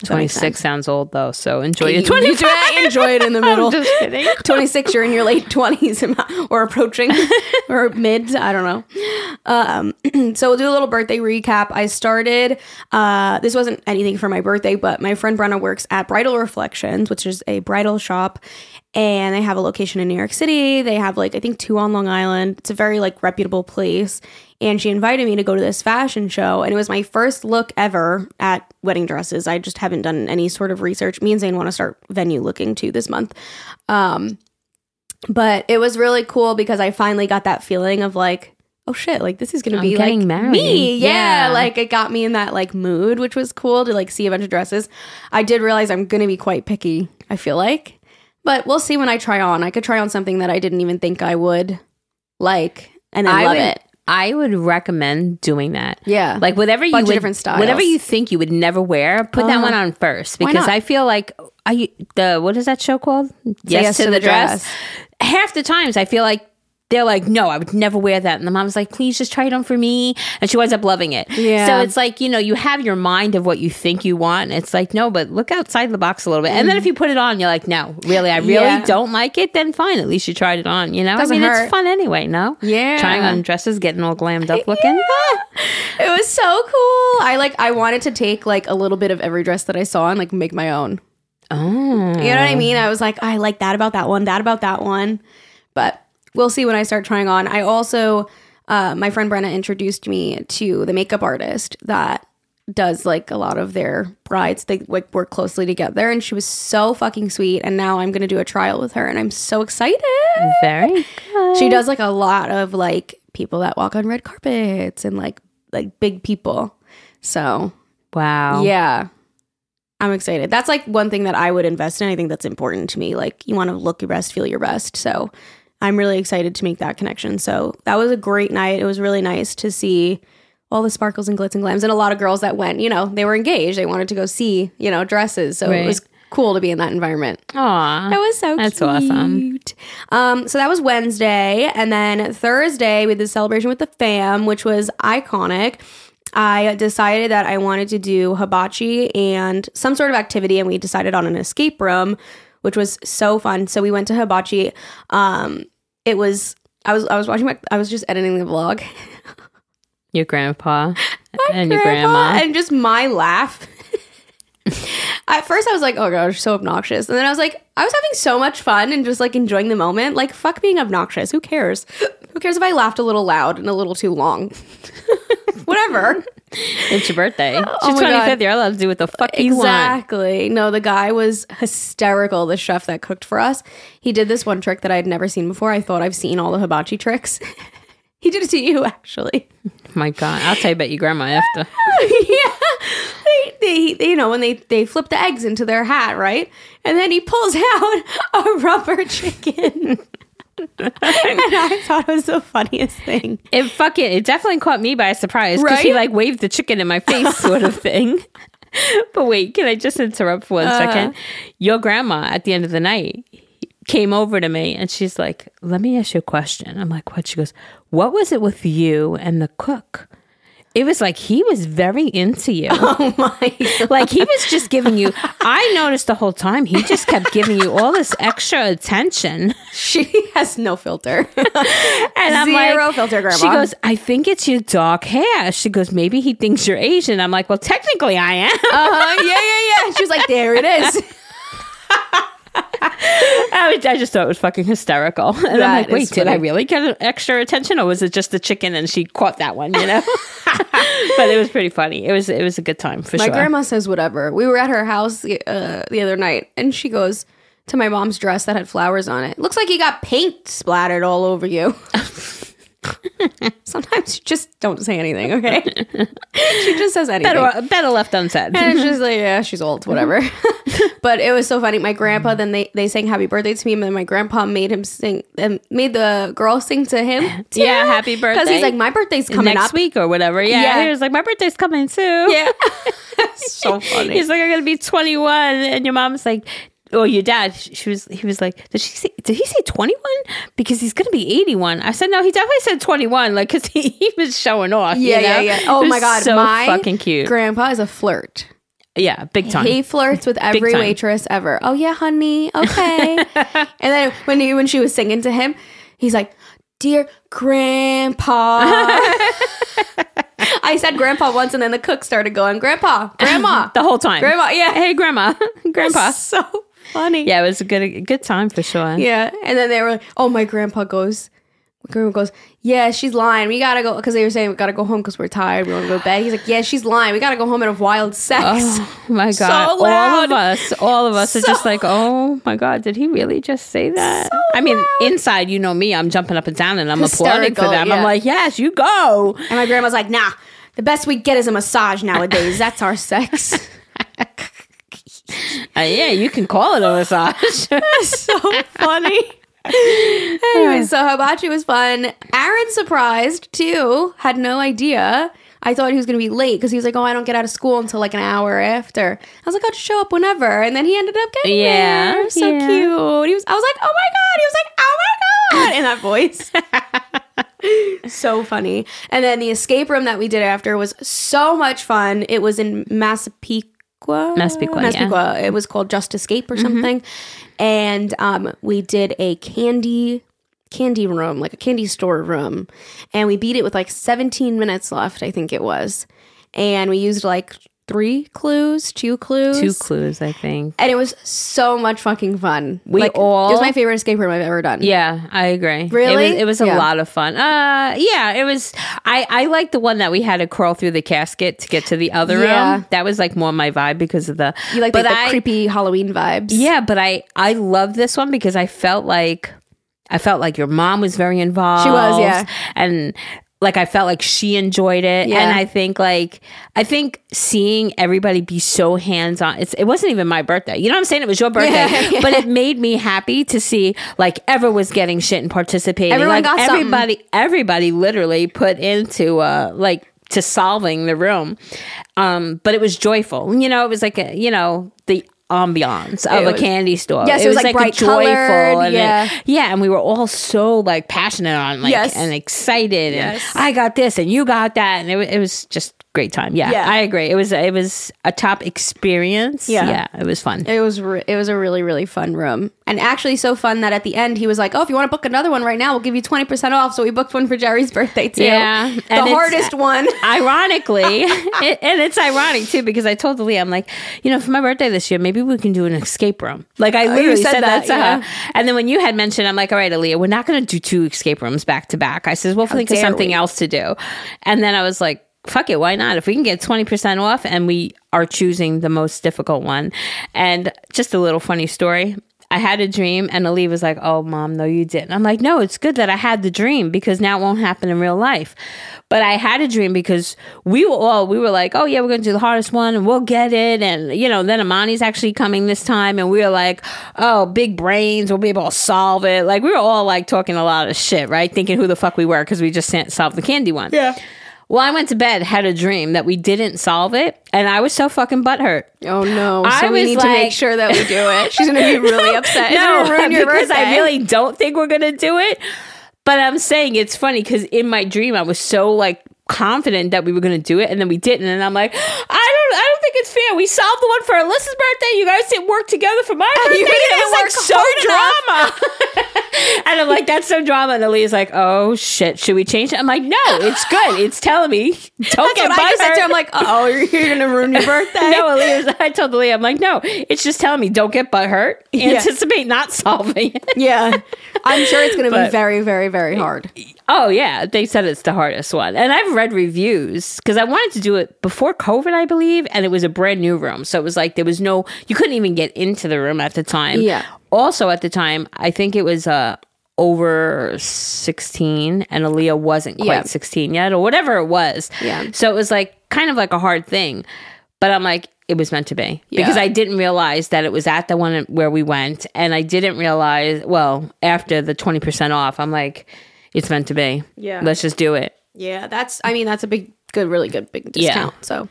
S1: Does that
S2: Twenty
S1: make
S2: six
S1: sense?
S2: sounds old though, so enjoy
S1: You-
S2: your twenty
S1: you do it, enjoy it in the *laughs* middle.
S2: just kidding. *laughs*
S1: 26 you're in your late 20s or approaching. *laughs* Or mid i don't know. Um, *clears throat* so we'll do a little birthday recap. I started uh, this wasn't anything for my birthday but my friend brenna works at bridal reflections which is a bridal shop and they have a location in new york city they have like i think two on long island it's a very like reputable place and she invited me to go to this fashion show and it was my first look ever at wedding dresses i just haven't done any sort of research me and zane want to start venue looking too this month um, but it was really cool because I finally got that feeling of like, oh shit, like this is gonna
S2: I'm
S1: be like
S2: getting married.
S1: me. Yeah.
S2: Yeah.
S1: Like it got me in that like mood, which was cool to like see a bunch of dresses. I did realize I'm gonna be quite picky, I feel like. But we'll see when I try on. I could try on something that I didn't even think I would like and then
S2: I
S1: love
S2: would,
S1: it.
S2: I would recommend doing that.
S1: Yeah.
S2: Like whatever you would,
S1: different styles.
S2: whatever you think you would never wear, put that
S1: Uh-huh.
S2: one on first because? I feel like I the what is that show called?
S1: Yes to the Dress.
S2: Half the times I feel like they're like, no, I would never wear that, and the mom's like, please just try it on for me, and she winds up loving it.
S1: Yeah.
S2: So it's like you know you have your mind of what you think you want. And it's like no, but look outside the box a little bit, and then if you put it on, you're like, no, really, I really.
S1: Yeah.
S2: don't like it. Then fine, at least you tried it on. You know,
S1: Doesn't
S2: I mean,
S1: hurt.
S2: it's fun anyway. No,
S1: Yeah.
S2: trying on dresses, getting all glammed up looking. *laughs*
S1: It was so cool. I like I wanted to take like a little bit of every dress that I saw and like make my own.
S2: Oh,
S1: You know what I mean? I was like, I like that about that one, that about that one. But we'll see when I start trying on. I also, uh, my friend Brenna introduced me to the makeup artist that does like a lot of their brides. They like work closely together, and she was so fucking sweet. And now I'm gonna do a trial with her, and I'm so excited.
S2: very good.
S1: She does like a lot of like people that walk on red carpets and like like big people. So
S2: Wow.
S1: yeah. I'm excited. That's like one thing that I would invest in. I think that's important to me. Like you want to look your best, feel your best. So I'm really excited to make that connection. So that was a great night. It was really nice to see all the sparkles and glitz and glams and a lot of girls that went, you know, they were engaged. They wanted to go see, you know, dresses. So
S2: Right.
S1: it was cool to be in that environment.
S2: Aw.
S1: That was so
S2: That's
S1: cute.
S2: awesome.
S1: Um, so that was Wednesday. And then Thursday, we did the celebration with the fam, which was iconic. I decided that I wanted to do hibachi and some sort of activity, and we decided on an escape room, which was so fun. So we went to hibachi. Um, it was I was I was watching my I was just editing the vlog. *laughs*
S2: Your grandpa and your grandma.
S1: and just my laugh. *laughs* At first, I was like, "Oh gosh, so obnoxious," and then I was like, "I was having so much fun and just like enjoying the moment. Like, fuck being obnoxious. Who cares? *laughs* Who cares if I laughed a little loud and a little too long? Whatever." *laughs*
S2: it's your birthday.
S1: Oh
S2: She's
S1: God.
S2: 25th. You're allowed to do what the fuck you want.
S1: Exactly. No, the guy was hysterical. The chef that cooked for us, he did this one trick that I had never seen before. I thought I've seen all the hibachi tricks. *laughs* he did it to you, actually.
S2: My God. I'll tell you about your grandma after. *laughs*
S1: yeah. They, they, they, you know, when they, they flip the eggs into their hat, right? And then he pulls out a rubber chicken. And I thought it was the funniest thing.
S2: It fucking, it definitely caught me by surprise because
S1: Right?
S2: he like waved the chicken in my face, *laughs* sort of thing. but wait, can I just interrupt for one
S1: Uh-huh.
S2: second? Your grandma at the end of the night came over to me and she's like, Let me ask you a question. I'm like, What? She goes, What was it with you and the cook? It was like he was very into you. *laughs*
S1: Oh my. *laughs*
S2: like he was just giving you I noticed the whole time he just kept giving you all this extra attention. *laughs*
S1: She has no filter.
S2: And I'm
S1: Zero
S2: like,
S1: filter, Grandma.
S2: She goes, I think it's your dark hair. She goes, maybe he thinks you're Asian. I'm like, well, technically I am.
S1: Uh-huh. Yeah, yeah, yeah. She was like, there it is. *laughs*
S2: I, was- I just thought it was fucking hysterical. And I'm like, wait, did I really get extra attention, or was it just the chicken and she caught that one? You know, *laughs* but it was pretty funny. It was it was a good time for
S1: My
S2: sure.
S1: My grandma says whatever. We were at her house uh, the other night, and she goes to my mom's dress that had flowers on it. Looks like you got paint splattered all over you. *laughs* *laughs* Sometimes you just don't say anything, okay? *laughs* she just says anything.
S2: better better left unsaid.
S1: and it's just like, yeah, she's old, whatever. *laughs* but it was so funny. My grandpa, then they, they sang happy birthday to me, and then my grandpa made him sing, and made the girl sing to him. too.
S2: Yeah, happy birthday.
S1: Because he's like, my birthday's coming
S2: next
S1: up.
S2: week or whatever. Yeah,
S1: Yeah.
S2: he was like, my birthday's coming too.
S1: Yeah. so funny.
S2: He's like, I'm gonna be 21, and your mom's like, or your dad. She was. He was like, did she say? Did he say 21? Because he's gonna be 81. I said no. He definitely said 21. Like, cause *laughs* he, he was showing off.
S1: yeah, yeah,
S2: know?
S1: yeah.
S2: It
S1: Oh my god,
S2: so
S1: my
S2: fucking cute.
S1: Grandpa is a flirt.
S2: yeah, big time.
S1: He flirts with *laughs* every waitress ever. Oh yeah, honey. Okay. *laughs* and then when he when she was singing to him, he's like, "Dear Grandpa." I said Grandpa once, and then the cook started going, "Grandpa, Grandma."
S2: the whole time.
S1: Grandma, yeah.
S2: Hey, grandma, grandpa.
S1: so funny.
S2: Yeah, it was a good a good time for sure.
S1: Yeah. And then they were like, oh, my grandpa goes, my grandpa goes, yeah, she's lying. We gotta go, because they were saying we gotta go home because we're tired. We wanna go to bed. He's like, yeah, she's lying. We gotta go home and have wild sex.
S2: Oh *laughs* my
S1: So
S2: god! all of us, all of us are just like, oh my god, did he really just say that? I mean, inside, you know me, I'm jumping up and down and I'm applauding for them.
S1: yeah.
S2: I'm like, yes, you go.
S1: And my grandma's like, nah, the best we get is a massage nowadays. That's our sex. *laughs*
S2: Uh, yeah, you can call it a massage. *laughs*
S1: so funny. anyway, so hibachi was fun. Aaron surprised too. Had no idea. I thought he was going to be late because he was like, "Oh, I don't get out of school until like an hour after." I was like, "I'll just show up whenever," and then he ended up getting
S2: Yeah,
S1: there. So
S2: yeah.
S1: cute. He was. I was like, "Oh my god!" He was like, "Oh my god!" in that voice. *laughs* so funny. And then the escape room that we did after was so much fun. It was in Massapequa.
S2: Massapequa, yeah. Mm-hmm.
S1: Massapequa. It was called Just Escape or something. And um, we did a candy candy room, like a candy store room. And we beat it with like 17 minutes left, I think it was. And we used like three clues, two clues.
S2: Two clues, I think.
S1: And it was so much fucking fun.
S2: We
S1: like,
S2: all-
S1: It was my favorite escape room I've ever done.
S2: Yeah, I agree.
S1: Really?
S2: It was, it was a
S1: Yeah.
S2: lot of fun. Uh yeah, it was I I like the one that we had to crawl through the casket to get to the other
S1: Yeah.
S2: room. That was like more my vibe because of the
S1: You like
S2: but
S1: the, the
S2: I-
S1: creepy Halloween vibes.
S2: Yeah, but I I love this one because I felt like I felt like your mom was very involved.
S1: She was, yeah.
S2: And like I felt like she enjoyed it.
S1: Yeah.
S2: And I think like I think seeing everybody be so hands on it's it wasn't even my birthday. You know what I'm saying? It was your birthday.
S1: Yeah, *laughs* yeah.
S2: But it made me happy to see like Ever was getting shit and participating.
S1: Everyone
S2: like
S1: got something.
S2: everybody everybody literally put into uh like to solving the room. Um, but it was joyful. You know, it was like a, you know, the ambiance of
S1: It
S2: a candy store.
S1: Yes, it was, like, bright colored,
S2: and
S1: yeah.
S2: it- yeah, and we were all so like passionate on like
S1: Yes.
S2: and excited
S1: Yes.
S2: and I got this and you got that and it, it was just great time. Yeah,
S1: Yeah.
S2: I agree. It was it was a top experience.
S1: Yeah.
S2: yeah, it was fun.
S1: It was re- it was a really really fun room, and actually so fun that at the end he was like, "Oh, if you want to book another one right now, we'll give you twenty percent off." So we booked one for Jerry's birthday too.
S2: Yeah,
S1: the
S2: and
S1: hardest one. *laughs*
S2: Ironically, *laughs* it, and it's ironic too because I told Leah, I'm like, you know, for my birthday this year, maybe we can do an escape room. Like I oh, literally
S1: Oh, said
S2: said, that,
S1: that,
S2: to
S1: yeah.
S2: her. And then when you had mentioned, I'm like, all right, Aaliyah, we're not going to do two escape rooms back to back. I says, we'll think of something
S1: we?
S2: else to do. And then I was like, fuck it, why not? If we can get 20% off and we are choosing the most difficult one. And just a little funny story. I had a dream and Ali was like, Oh, mom, no, you didn't. I'm like, No, it's good that I had the dream because now it won't happen in real life. But I had a dream because we were all, we were like, Oh, yeah, we're going to do the hardest one and we'll get it. And, you know, then Amani's actually coming this time. And we were like, Oh, big brains, we'll be able to solve it. Like, we were all like talking a lot of shit, right? Thinking who the fuck we were because we just sent- solved the candy one. Yeah. Well, I went to bed, had a dream that we didn't solve it, and I was so fucking butthurt.
S1: Oh no!
S2: I
S1: So we need to make sure that we do it. *laughs* She's gonna be really upset.
S2: No,
S1: gonna ruin your
S2: because I really don't think we're gonna do it. But I'm saying it's funny because in my dream I was so like confident that we were going to do it, and then we didn't. And I'm like, I don't, I don't think it's fair. We solved the one for Allisa's birthday. You guys didn't work together for my birthday.
S1: You didn't work
S2: like so drama. *laughs* and I'm like, that's so drama. And Aaliyah's like, oh shit, should we change it? I'm like, no, it's good. It's telling me *laughs* don't
S1: That's
S2: get
S1: I just said to. I'm like, oh, you're, you're gonna ruin your *laughs* birthday.
S2: no, Aaliyah's, I told Aaliyah, I'm like, no, it's just telling me don't get butt hurt.
S1: Yeah.
S2: Anticipate not solving it.
S1: Yeah, I'm sure it's gonna be very, very, very hard.
S2: Oh yeah, they said it's the hardest one, and I've read reviews because I wanted to do it before COVID, I believe, and it was a brand new room, so it was like there was no, you couldn't even get into the room at the time.
S1: Yeah.
S2: Also at the time, I think it was uh over sixteen, and Aaliyah wasn't quite
S1: Yeah.
S2: sixteen yet, or whatever it was.
S1: Yeah.
S2: So it was like kind of like a hard thing, but I'm like. It was meant to be because I didn't realize that it was at the one where we went, and I didn't realize. Well, after the twenty percent off, I'm like, it's meant to be.
S1: Yeah.
S2: Let's just do it.
S1: Yeah, that's. I mean, that's a big, good, really good, big discount. Yeah. So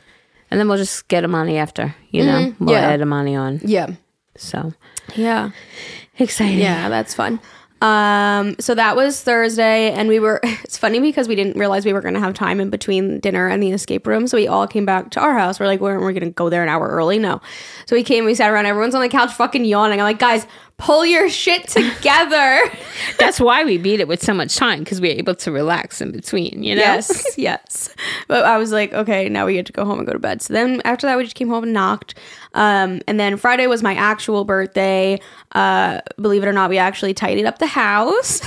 S2: And then we'll just get Amani after, you know? Mm-hmm. We'll
S1: yeah.
S2: add Amani on.
S1: yeah,
S2: So
S1: yeah,
S2: exciting.
S1: yeah, that's fun. Um, so that was Thursday, and we were. *laughs* It's funny because we didn't realize we were going to have time in between dinner and the escape room. So we all came back to our house. We're like, we're, we're going to go there an hour early. No, so we came. We sat around. Everyone's on the couch, fucking yawning. I'm like, guys, pull your shit together. *laughs*
S2: That's why we beat it with so much time because we were able to relax in between, you know?
S1: Yes, *laughs* yes. But I was like, okay, now we get to go home and go to bed. So then after that, we just came home and knocked. Um, and then Friday was my actual birthday. Uh, believe it or not, we actually tidied up the house.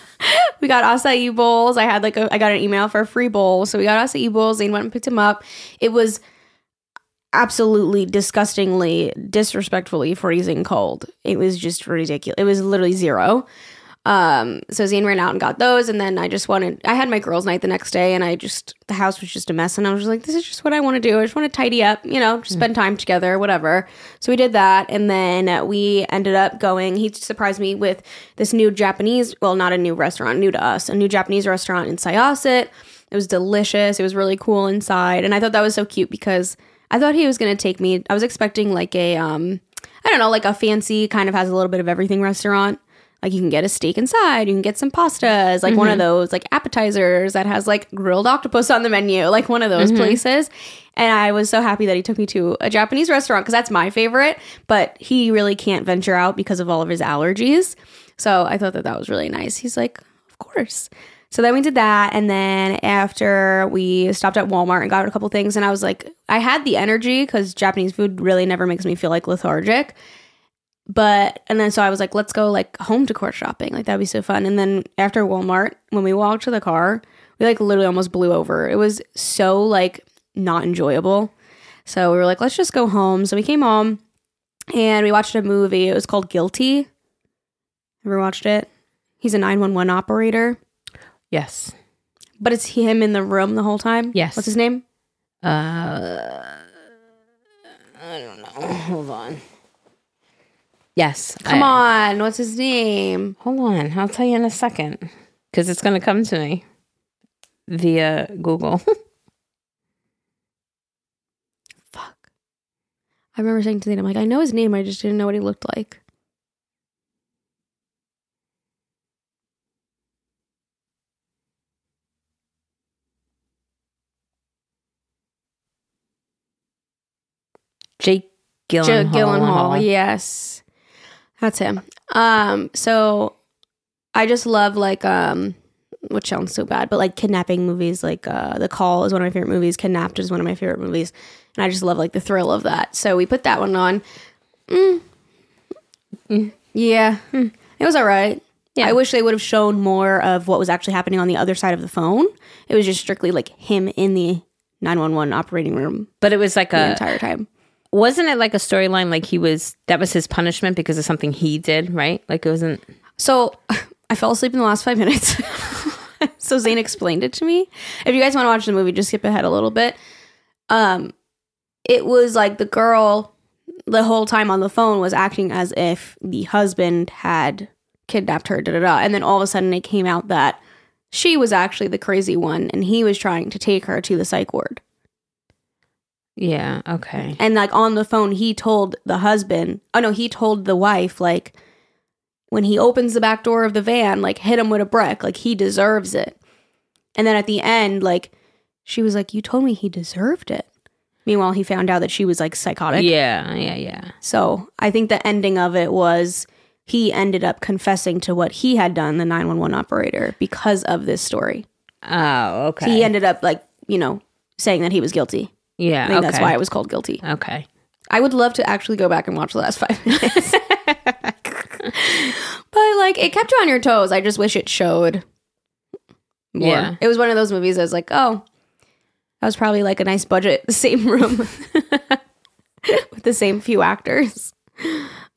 S1: *laughs* we got acai bowls. I had like a, I got an email for a free bowl, so we got acai bowls. Zane went and picked them up. It was absolutely disgustingly, disrespectfully freezing cold. It was just ridiculous. It was literally zero. Um, so Zane ran out and got those, and then I just wanted. I had my girls' night the next day, and I just the house was just a mess, and I was like, "This is just what I want to do. I just want to tidy up, you know, just spend time together, whatever." So we did that, and then we ended up going. He surprised me with this new Japanese, well, not a new restaurant, new to us, a new Japanese restaurant in Syosset. It was delicious. It was really cool inside, and I thought that was so cute because I thought he was gonna take me. I was expecting like a um, I don't know, like a fancy kind of has a little bit of everything restaurant. Like you can get a steak inside, you can get some pastas, like one of those like appetizers that has like grilled octopus on the menu, like one of those places. And I was so happy that he took me to a Japanese restaurant because that's my favorite, but he really can't venture out because of all of his allergies. So I thought that that was really nice. He's like, of course. So then we did that. And then after we stopped at Walmart and got a couple things, and I was like, I had the energy because Japanese food really never makes me feel like lethargic. But, and then so I was like, let's go like home decor shopping. Like that'd be so fun. And then after Walmart, when we walked to the car, we like literally almost blew over. It was so like not enjoyable. So we were like, let's just go home. So we came home and we watched a movie. It was called Guilty. Ever watched it? He's a 911 operator
S2: Yes.
S1: but it's him in the room the whole time.
S2: Yes.
S1: What's his name?
S2: Uh, I don't know. Hold on. Yes.
S1: Come
S2: I-
S1: on. What's his name?
S2: Hold on. I'll tell you in a second because it's going to come to me via Google. *laughs*
S1: Fuck. I remember saying to Zane, I'm like, I know his name. I just didn't know what he looked like.
S2: Jake Gyllenhaal.
S1: Joe Gyllenhaal. Yes. That's him. Um, so I just love like um which sounds so bad, but like kidnapping movies, like uh The Call is one of my favorite movies, Kidnapped is one of my favorite movies. And I just love like the thrill of that. So we put that one on. Mm. Mm. Yeah. Mm. It was all right.
S2: Yeah.
S1: I wish they would have shown more of what was actually happening on the other side of the phone. It was just strictly like him in the 911 operating room
S2: But it was like
S1: the
S2: a
S1: entire time.
S2: Wasn't it like a storyline like he was that was his punishment because of something he did, right? Like it wasn't
S1: So *laughs* I fell asleep in the last five minutes. *laughs* so Zane explained it to me. If you guys want to watch the movie, just skip ahead a little bit. Um, it was like the girl the whole time on the phone was acting as if the husband had kidnapped her, da da da. And then all of a sudden it came out that she was actually the crazy one and he was trying to take her to the psych ward.
S2: Yeah, okay.
S1: And like on the phone, he told the husband, oh no, he told the wife, like, when he opens the back door of the van, like, hit him with a brick. Like, he deserves it. And then at the end, like, she was like, You told me he deserved it. Meanwhile, he found out that she was like psychotic.
S2: Yeah, yeah, yeah.
S1: So I think the ending of it was he ended up confessing to what he had done, the 911 operator, because of this story.
S2: Oh, okay.
S1: He ended up like, you know, saying that he was guilty.
S2: Yeah,
S1: I think
S2: okay.
S1: that's why it was called guilty.
S2: Okay.
S1: I would love to actually go back and watch the last five minutes. *laughs* but like it kept you on your toes. I just wish it showed more.
S2: Yeah.
S1: It was one of those movies I was like, oh, that was probably like a nice budget, the same room *laughs* with the same few actors.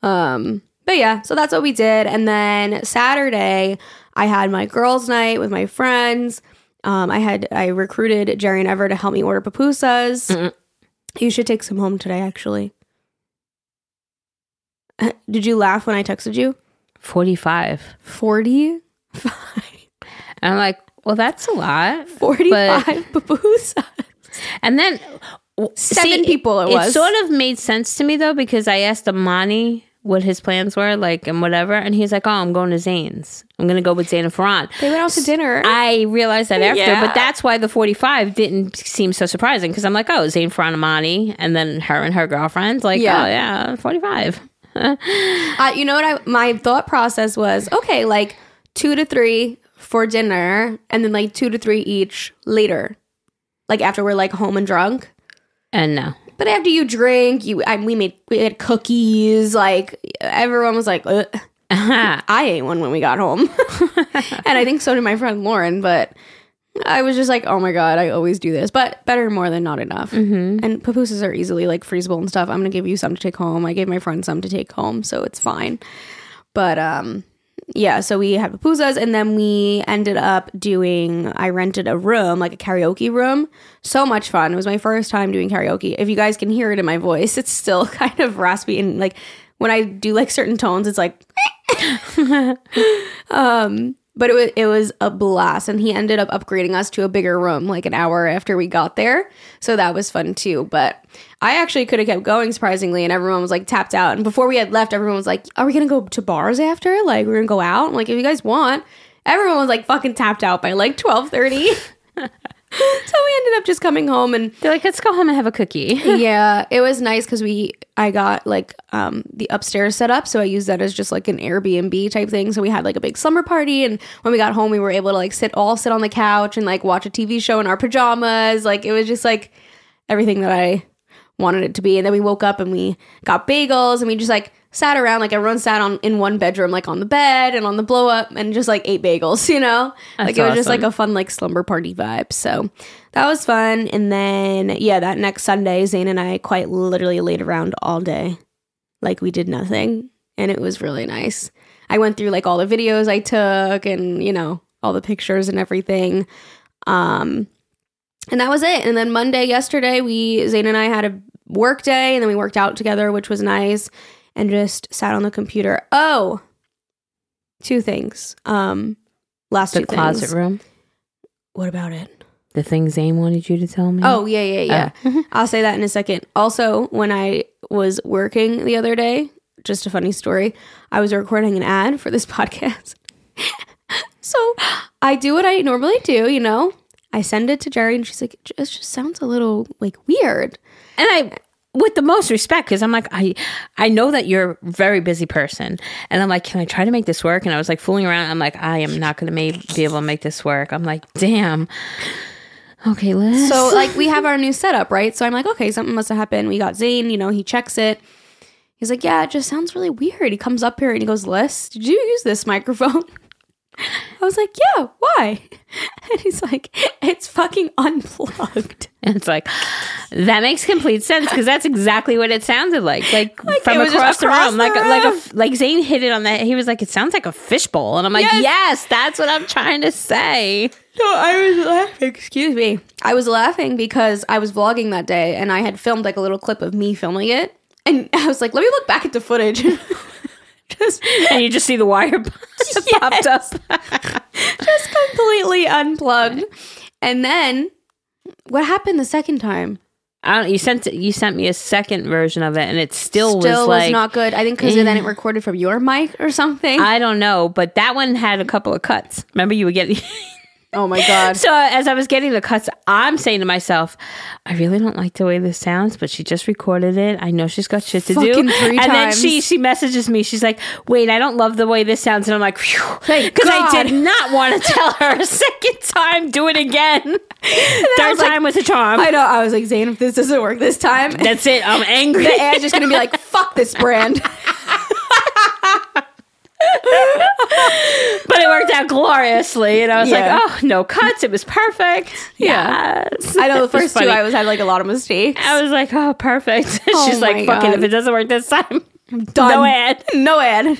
S1: Um, but yeah, so that's what we did. And then Saturday, I had my girls' night with my friends. Um, I had I recruited Jerry and Ever to help me order pupusas. You should take some home today, actually. *laughs* Did you laugh when I texted you?
S2: 45.
S1: 45.
S2: And I'm like, well, that's a lot.
S1: 45
S2: But- *laughs*
S1: pupusas.
S2: And then
S1: Seven people it was.
S2: sort of made sense to me though because I asked Amani what his plans were, like and whatever, and he's like, "Oh, I'm going to Zane's. I'm going to go with Zane and Ferran."
S1: They went out to dinner.
S2: I realized that after,
S1: Yeah.
S2: but that's why the 45 didn't seem so surprising because I'm like, "Oh, Zane, Ferran, Amani, and then her and her girlfriend." Like,
S1: Yeah.
S2: oh yeah, 45.
S1: Uh, you know what? I my thought process was okay, like two to three for dinner, and then like two to three each later, like after we're like home and drunk.
S2: And no,
S1: But after you drink, you I, we made we had cookies. Like everyone was like, Ugh. I ate one when we got home, *laughs* and I think so did my friend Lauren. But I was just like, oh my god, I always do this, but better more than not enough. Mm-hmm. And pupusas are easily like freezable and stuff. I'm gonna give you some to take home. I gave my friend some to take home, so it's fine. But um, yeah. So we had pupusas, and then we ended up doing. I rented a room, like a karaoke room. So much fun. It was my first time doing karaoke. If you guys can hear it in my voice, *laughs* it's still *laughs* kind of raspy and like when I do like certain tones, it's like. *laughs* um but it was it was a blast and he ended up upgrading us to a bigger room like an hour after we got there. So that was fun too. But i actually could have kept going surprisingly and everyone was like tapped out. And before we had left everyone was like are we gonna go to bars after? Like we're gonna go out? Like if you guys want everyone was like fucking tapped out by like 12.30 *laughs* *laughs* so we ended up just coming home and
S2: they're like, "Let's go home and have a cookie." *laughs*
S1: yeah, it was nice because we I got like um the upstairs set up, so I used that as just like an Airbnb type thing. So we had like a big slumber party, and when we got home, we were able to like sit all sit on the couch and like watch a TV show in our pajamas. Like it was just like everything that I wanted it to be. And then we woke up and we got bagels, and we just like sat around. Like everyone sat on in one bedroom like on the bed and on the blow up and just like ate bagels *laughs* you know? Like it was just like a fun like slumber party vibe. So that was fun. And then yeah that next sunday zane and i quite literally laid around all day. Like we did nothing. And it was really nice. I went through like all the videos i took and you know all the pictures and everything. Um and that was it. And then monday yesterday we zane and i had a work day and then we worked out together which was nice and just sat on the computer oh two things um last
S2: the
S1: two
S2: closet
S1: things.
S2: room.
S1: what about it
S2: The thing Zane wanted you to tell me.
S1: Oh, yeah, yeah, yeah. *laughs* I'll say that in a second. Also, when I was working the other day, just a funny story, I was recording an ad for this *laughs* podcast. so I do what I normally do, you know? I send it to Jerry and she's like, it just sounds a little like weird.
S2: And I with the most respect because I'm like I I know that you're a very busy person and I'm like can I try to make this work and I was like fooling around I'm like I am not going to be able to make this work I'm like damn okay Liz
S1: So *laughs* like we have our new setup, right? So I'm like, okay, something must have happened. We got Zane, you know, he checks it. He's like, yeah, it just sounds really weird. He comes up here and he goes, Liz, did you use this microphone? *laughs* I was like, yeah, why? *laughs* And he's like, it's fucking unplugged.
S2: And *laughs* it's like that makes complete sense because that's exactly what it sounded like, like, from
S1: it
S2: across, the
S1: across
S2: room,
S1: the
S2: like like a
S1: room.
S2: f- like Zane hit it on that. He was like, "It sounds like a fishbowl," and I'm like,
S1: Yes.
S2: "Yes, that's what I'm trying to say."
S1: No, I was laughing. Excuse me. I was laughing because I was vlogging that day and I had filmed like a little clip of me filming it. And *laughs* I was like, let me look back at the footage. *laughs*
S2: And you just see the wire *laughs* popped *laughs* up.
S1: just completely unplugged. And then what happened the second time?
S2: I don't, you sent you sent me a second version of it, and it still,
S1: Still
S2: was
S1: was,
S2: like
S1: not good. I think because then it eh. recorded from your mic or something.
S2: I don't know, but that one had a couple of cuts. Remember, you would get
S1: Oh my god.
S2: So as I was getting the cuts, I'm saying to myself, I really don't like the way this sounds, but she just recorded it. I know she's got shit to
S1: Fucking
S2: do. and then she she messages me. She's like, "Wait, I don't love the way this sounds." And I'm like, because I did not want to tell her a second time. Do it again. Third
S1: was like-
S2: time was a charm.
S1: I know. I was like, Zane, if this doesn't work this time,
S2: That's it. I'm angry.
S1: the AI's just gonna be like, fuck this brand. *laughs* *laughs*
S2: but it worked out gloriously, and I was
S1: Yeah.
S2: like, "Oh, no cuts. It was perfect."
S1: Yeah.
S2: Yes.
S1: I know the *laughs* first two. I was had like a lot of mistakes.
S2: I was like, "Oh, perfect." *laughs*
S1: Oh
S2: She's like, "Fuck it. If it doesn't work this time, I'm
S1: Done.
S2: no ad."
S1: No ad.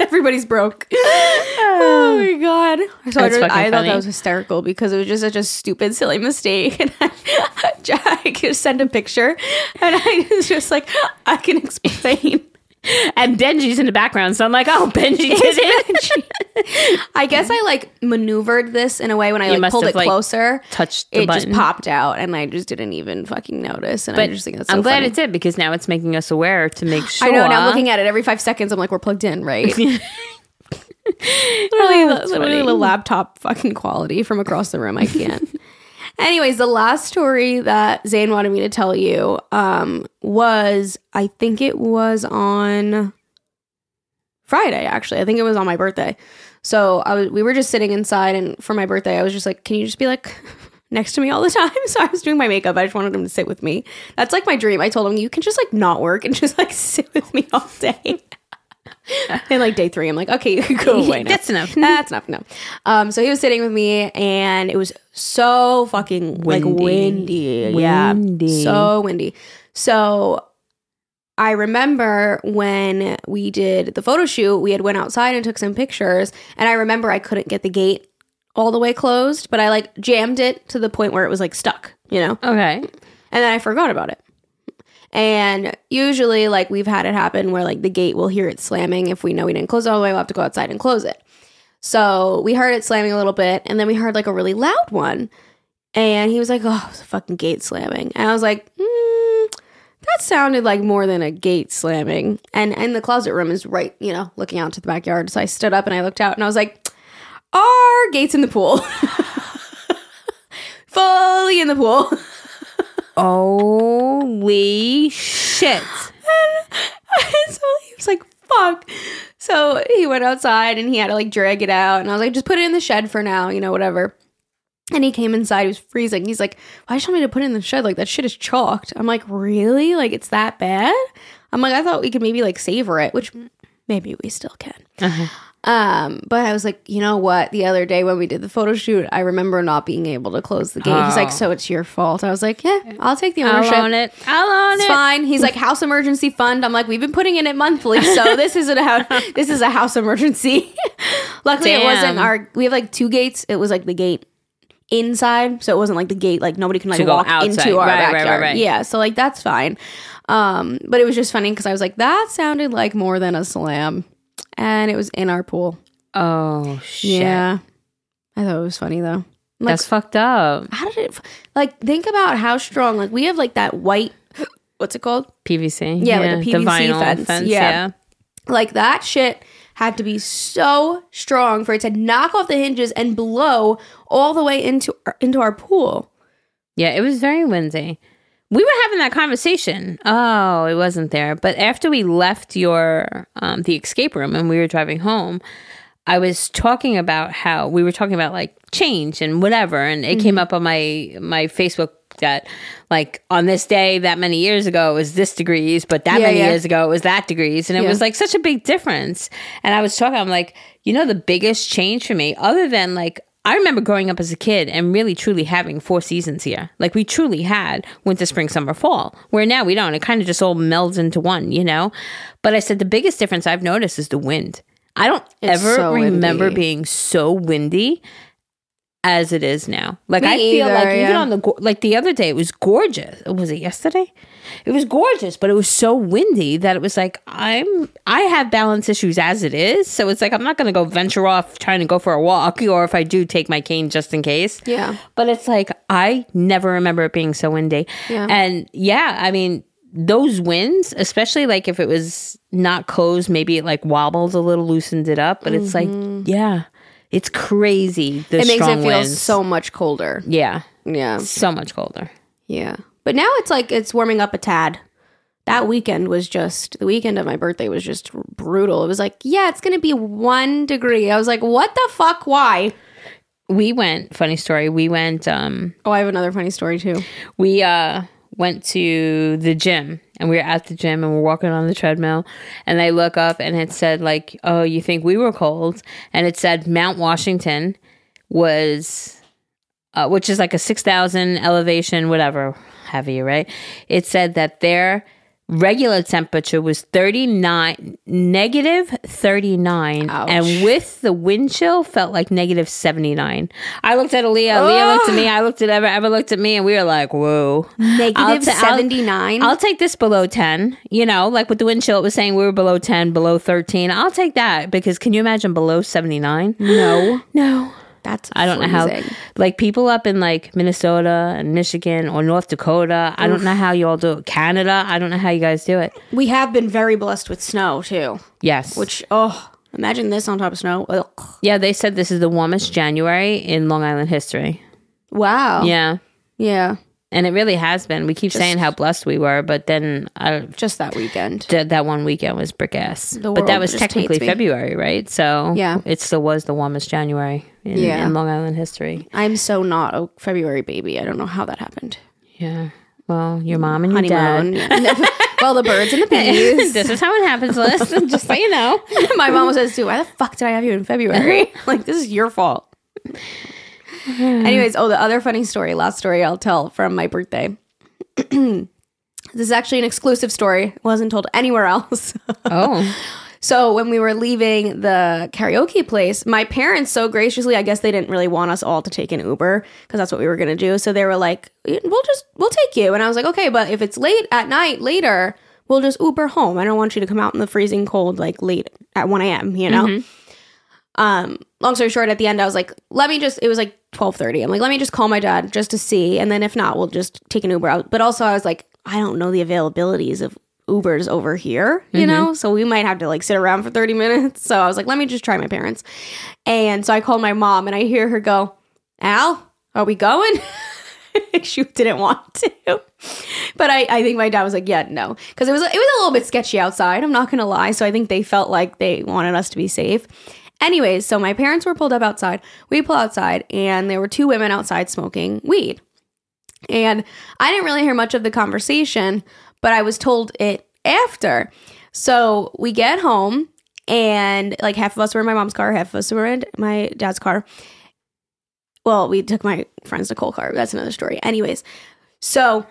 S1: Everybody's broke. oh my god! So I, I thought
S2: funny.
S1: that was hysterical because it was just such a stupid, silly mistake. And I, I could send a picture, and I was just like, I can explain.
S2: And Benji's in the background, so I'm like, "Oh, Benji did it." *laughs*
S1: I guess I like maneuvered this in a way when I like pulled it
S2: like,
S1: closer.
S2: touched the
S1: it just popped out, and I just didn't even fucking notice. And I
S2: But
S1: just think that's so
S2: I'm glad
S1: funny.
S2: it did because now it's making us aware to make sure.
S1: I know. Now I'm looking at it every five seconds. I'm like, we're plugged in, right? *laughs* *laughs* literally, oh,
S2: that's
S1: literally the laptop fucking quality from across the room. I can't. Anyways, the last story that Zane wanted me to tell you um, was I think it was on Friday. Actually, I think it was on my birthday. So I was we were just sitting inside, and for my birthday, I was just like, "Can you just be like?" *laughs* Next to me all the time. *laughs* So I was doing my makeup. I just wanted him to sit with me. That's like my dream. I told him, you can just like not work and just like *laughs* sit with me all day. *laughs* and like day three, I'm like, okay, go away now.
S2: That's enough.
S1: That's enough. No. Um, so he was sitting with me, and it was so fucking like
S2: Windy.
S1: windy.
S2: Windy.
S1: Yeah, so windy. So I remember when we did the photo shoot, we had went outside and took some pictures, and I remember I couldn't get the gate all the way closed, but I like jammed it to the point where it was like stuck, you know,
S2: Okay.
S1: and then I forgot about it. And usually, like we've had it happen where like the gate will hear it slamming. If we know we didn't close it all the way, we'll have to go outside and close it. So we heard it slamming a little bit, and then we heard like a really loud one. And he was like, "Oh, it's a fucking gate slamming." And I was like, mm, "That sounded like more than a gate slamming." And and the closet room is right, you know, looking out to the backyard. So I stood up and I looked out, and I was like, "Our gates in the pool, *laughs* fully in the pool." *laughs*
S2: Holy shit. *laughs*
S1: so he was like, fuck. So he went outside and he had to like drag it out. And I was like, just put it in the shed for now, you know, whatever. And he came inside, he was freezing. He's like, why should you tell me to put it in the shed? Like, that shit is chalked. I'm like, really? Like, it's that bad? I'm like, I thought we could maybe like savor it, which maybe we still can. Uh-huh. Um, but I was like, you know what? The other day when we did the photo shoot, I remember not being able to close the gate. He's like,
S2: Oh.
S1: so it's your fault. I was like, yeah, I'll take the
S2: I'll
S1: ownership.
S2: own it. I'll own it.
S1: It's
S2: it.
S1: fine. He's like house emergency fund. I'm like, we've been putting in it monthly, so *laughs* this isn't a house. This is a house emergency. *laughs* Luckily, it wasn't our. We have like two gates. It was like the gate inside, so it wasn't like the gate like nobody can like
S2: To
S1: walk into our
S2: Right, right, right,
S1: backyard.
S2: right.
S1: Yeah, so like that's fine. Um, but it was just funny because I was like, that sounded like more than a slam, and it was in our pool.
S2: Oh shit.
S1: Yeah, I thought it was funny though. Like,
S2: That's fucked up.
S1: how did it? Like, think about how strong. Like, we have like that white. What's it called?
S2: PVC.
S1: Yeah, like a
S2: the
S1: PVC
S2: vinyl
S1: fence. Yeah. Like that shit had to be so strong for it to knock off the hinges and blow all the way into our, into our pool.
S2: Yeah, it was very windy. We were having that conversation. Oh, it wasn't there. But after we left your um the escape room and we were driving home, I was talking about how we were talking about like change and whatever and it
S1: Mm-hmm.
S2: came up on my my Facebook that like on this day that many years ago it was this degrees, but that
S1: Yeah,
S2: many
S1: yeah.
S2: years ago it was that degrees and it
S1: Yeah.
S2: was like such a big difference. And I was talking I'm like, you know the biggest change for me other than like I remember growing up as a kid and really truly having four seasons here. Like we truly had winter, spring, summer, fall. Where now we don't. It kind of just all melds into one, you know? But I said the biggest difference I've noticed is the wind. I don't
S1: It's
S2: ever
S1: so
S2: remember
S1: windy.
S2: being so windy as it is now. Like
S1: Me
S2: I feel
S1: either,
S2: like even on the like the other day it was gorgeous. Was it yesterday? It was gorgeous, but it was so windy that it was like I'm I have balance issues as it is, so it's like I'm not going to go venture off trying to go for a walk or if I do take my cane just in case.
S1: Yeah.
S2: But it's like I never remember it being so windy.
S1: Yeah.
S2: And yeah, I mean those winds, especially like if it was not closed, maybe it like wobbled a little, loosened it up. But it's
S1: Mm-hmm.
S2: like, yeah, It's crazy. The
S1: it makes it feel
S2: winds.
S1: so much colder.
S2: yeah,
S1: Yeah.
S2: so much colder.
S1: Yeah. But now it's like it's warming up a tad. That weekend was just the weekend of my birthday was just brutal. It was like, yeah, it's gonna be one degree. I was like, what the fuck? Why?
S2: We went. Funny story. We went. Um,
S1: Oh, I have another funny story too.
S2: we uh went to the gym and we were at the gym and we're walking on the treadmill and I look up and it said like, "Oh, you think we were cold?" And it said Mount Washington was uh, which is like a 6,000 elevation whatever have you, right? It said that their regular temperature was 39 negative 39
S1: Ouch.
S2: and with the wind chill felt like negative 79 i looked at Aaliyah Leah looked at me i looked at ever ever looked at me and we were like whoa
S1: Negative
S2: I'll
S1: 79.
S2: I'll take this below 10. You know, like with the wind chill, it was saying we were below 10, below 13. I'll take that because can you imagine below 79?
S1: no.
S2: No.
S1: That's
S2: I don't know how, like people up in like Minnesota and Michigan or North Dakota, I don't know how you all do it. Canada, I don't know how you guys do it.
S1: We have been very blessed with snow too.
S2: Yes.
S1: Which oh imagine this on top of snow. Ugh.
S2: yeah, they said this is the warmest January in Long Island history.
S1: Wow.
S2: Yeah.
S1: Yeah.
S2: And it really has been. We keep saying how blessed we were, but then I,
S1: Just that weekend.
S2: th- that one weekend was brick ass. But that was technically. February, right? So
S1: Yeah.
S2: it still was the warmest January in,
S1: Yeah.
S2: in Long Island history.
S1: I'm so not a February baby. I don't know how that happened.
S2: Yeah. Well, your mom and your dad. *laughs*
S1: Well, the birds and the *laughs* bees.
S2: this is how it happens, Liz. *laughs* Just so you know.
S1: My mom says too, why the fuck did I have you in February? like, this is your fault. *laughs* Anyways, oh, the other funny story, last story I'll tell from my birthday. *clears throat* this is actually an exclusive story. It wasn't told anywhere else. *laughs*
S2: Oh.
S1: so when we were leaving the karaoke place, my parents so graciously, I guess they didn't really want us all to take an Uber because that's what we were going to do. So they were like, "We'll just we'll take you." And I was like, "Okay, but if it's late at night later, we'll just Uber home. I don't want you to come out in the freezing cold like late at 1 a.m., you know?" Um, long story short, at the end, I was like, let me just, it was like 1230. I'm like, let me just call my dad just to see. And then if not, we'll just take an Uber out. But also I was like, I don't know the availabilities of Ubers over here, you mm-hmm. know? So we might have to like sit around for 30 minutes. So I was like, let me just try my parents. And so I called my mom and I hear her go, Al, are we going? *laughs* she didn't want to. But I, I think my dad was like, yeah, no. Because it was it was a little bit sketchy outside, I'm not gonna lie. So I think they felt like they wanted us to be safe. Anyways, so my parents were pulled up outside. We pull outside, and there were two women outside smoking weed. And I didn't really hear much of the conversation, but I was told it after. So we get home, and like half of us were in my mom's car, half of us were in my dad's car. Well, we took my friend's Nicole car. That's another story. Anyways, so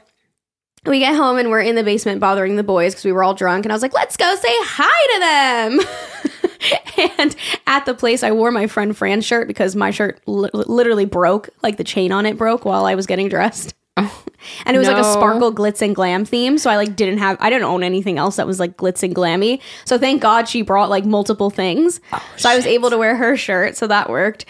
S1: we get home and we're in the basement bothering the boys because we were all drunk. And I was like, let's go say hi to them. *laughs* *laughs* and at the place, I wore my friend Fran's shirt because my shirt li- literally broke, like the chain on it broke while I was getting dressed. *laughs* and it was like a sparkle glitz and glam theme so i like didn't have i didn't own anything else that was like glitz and glammy. So thank god she brought like multiple things. So i was able to wear her shirt so that worked.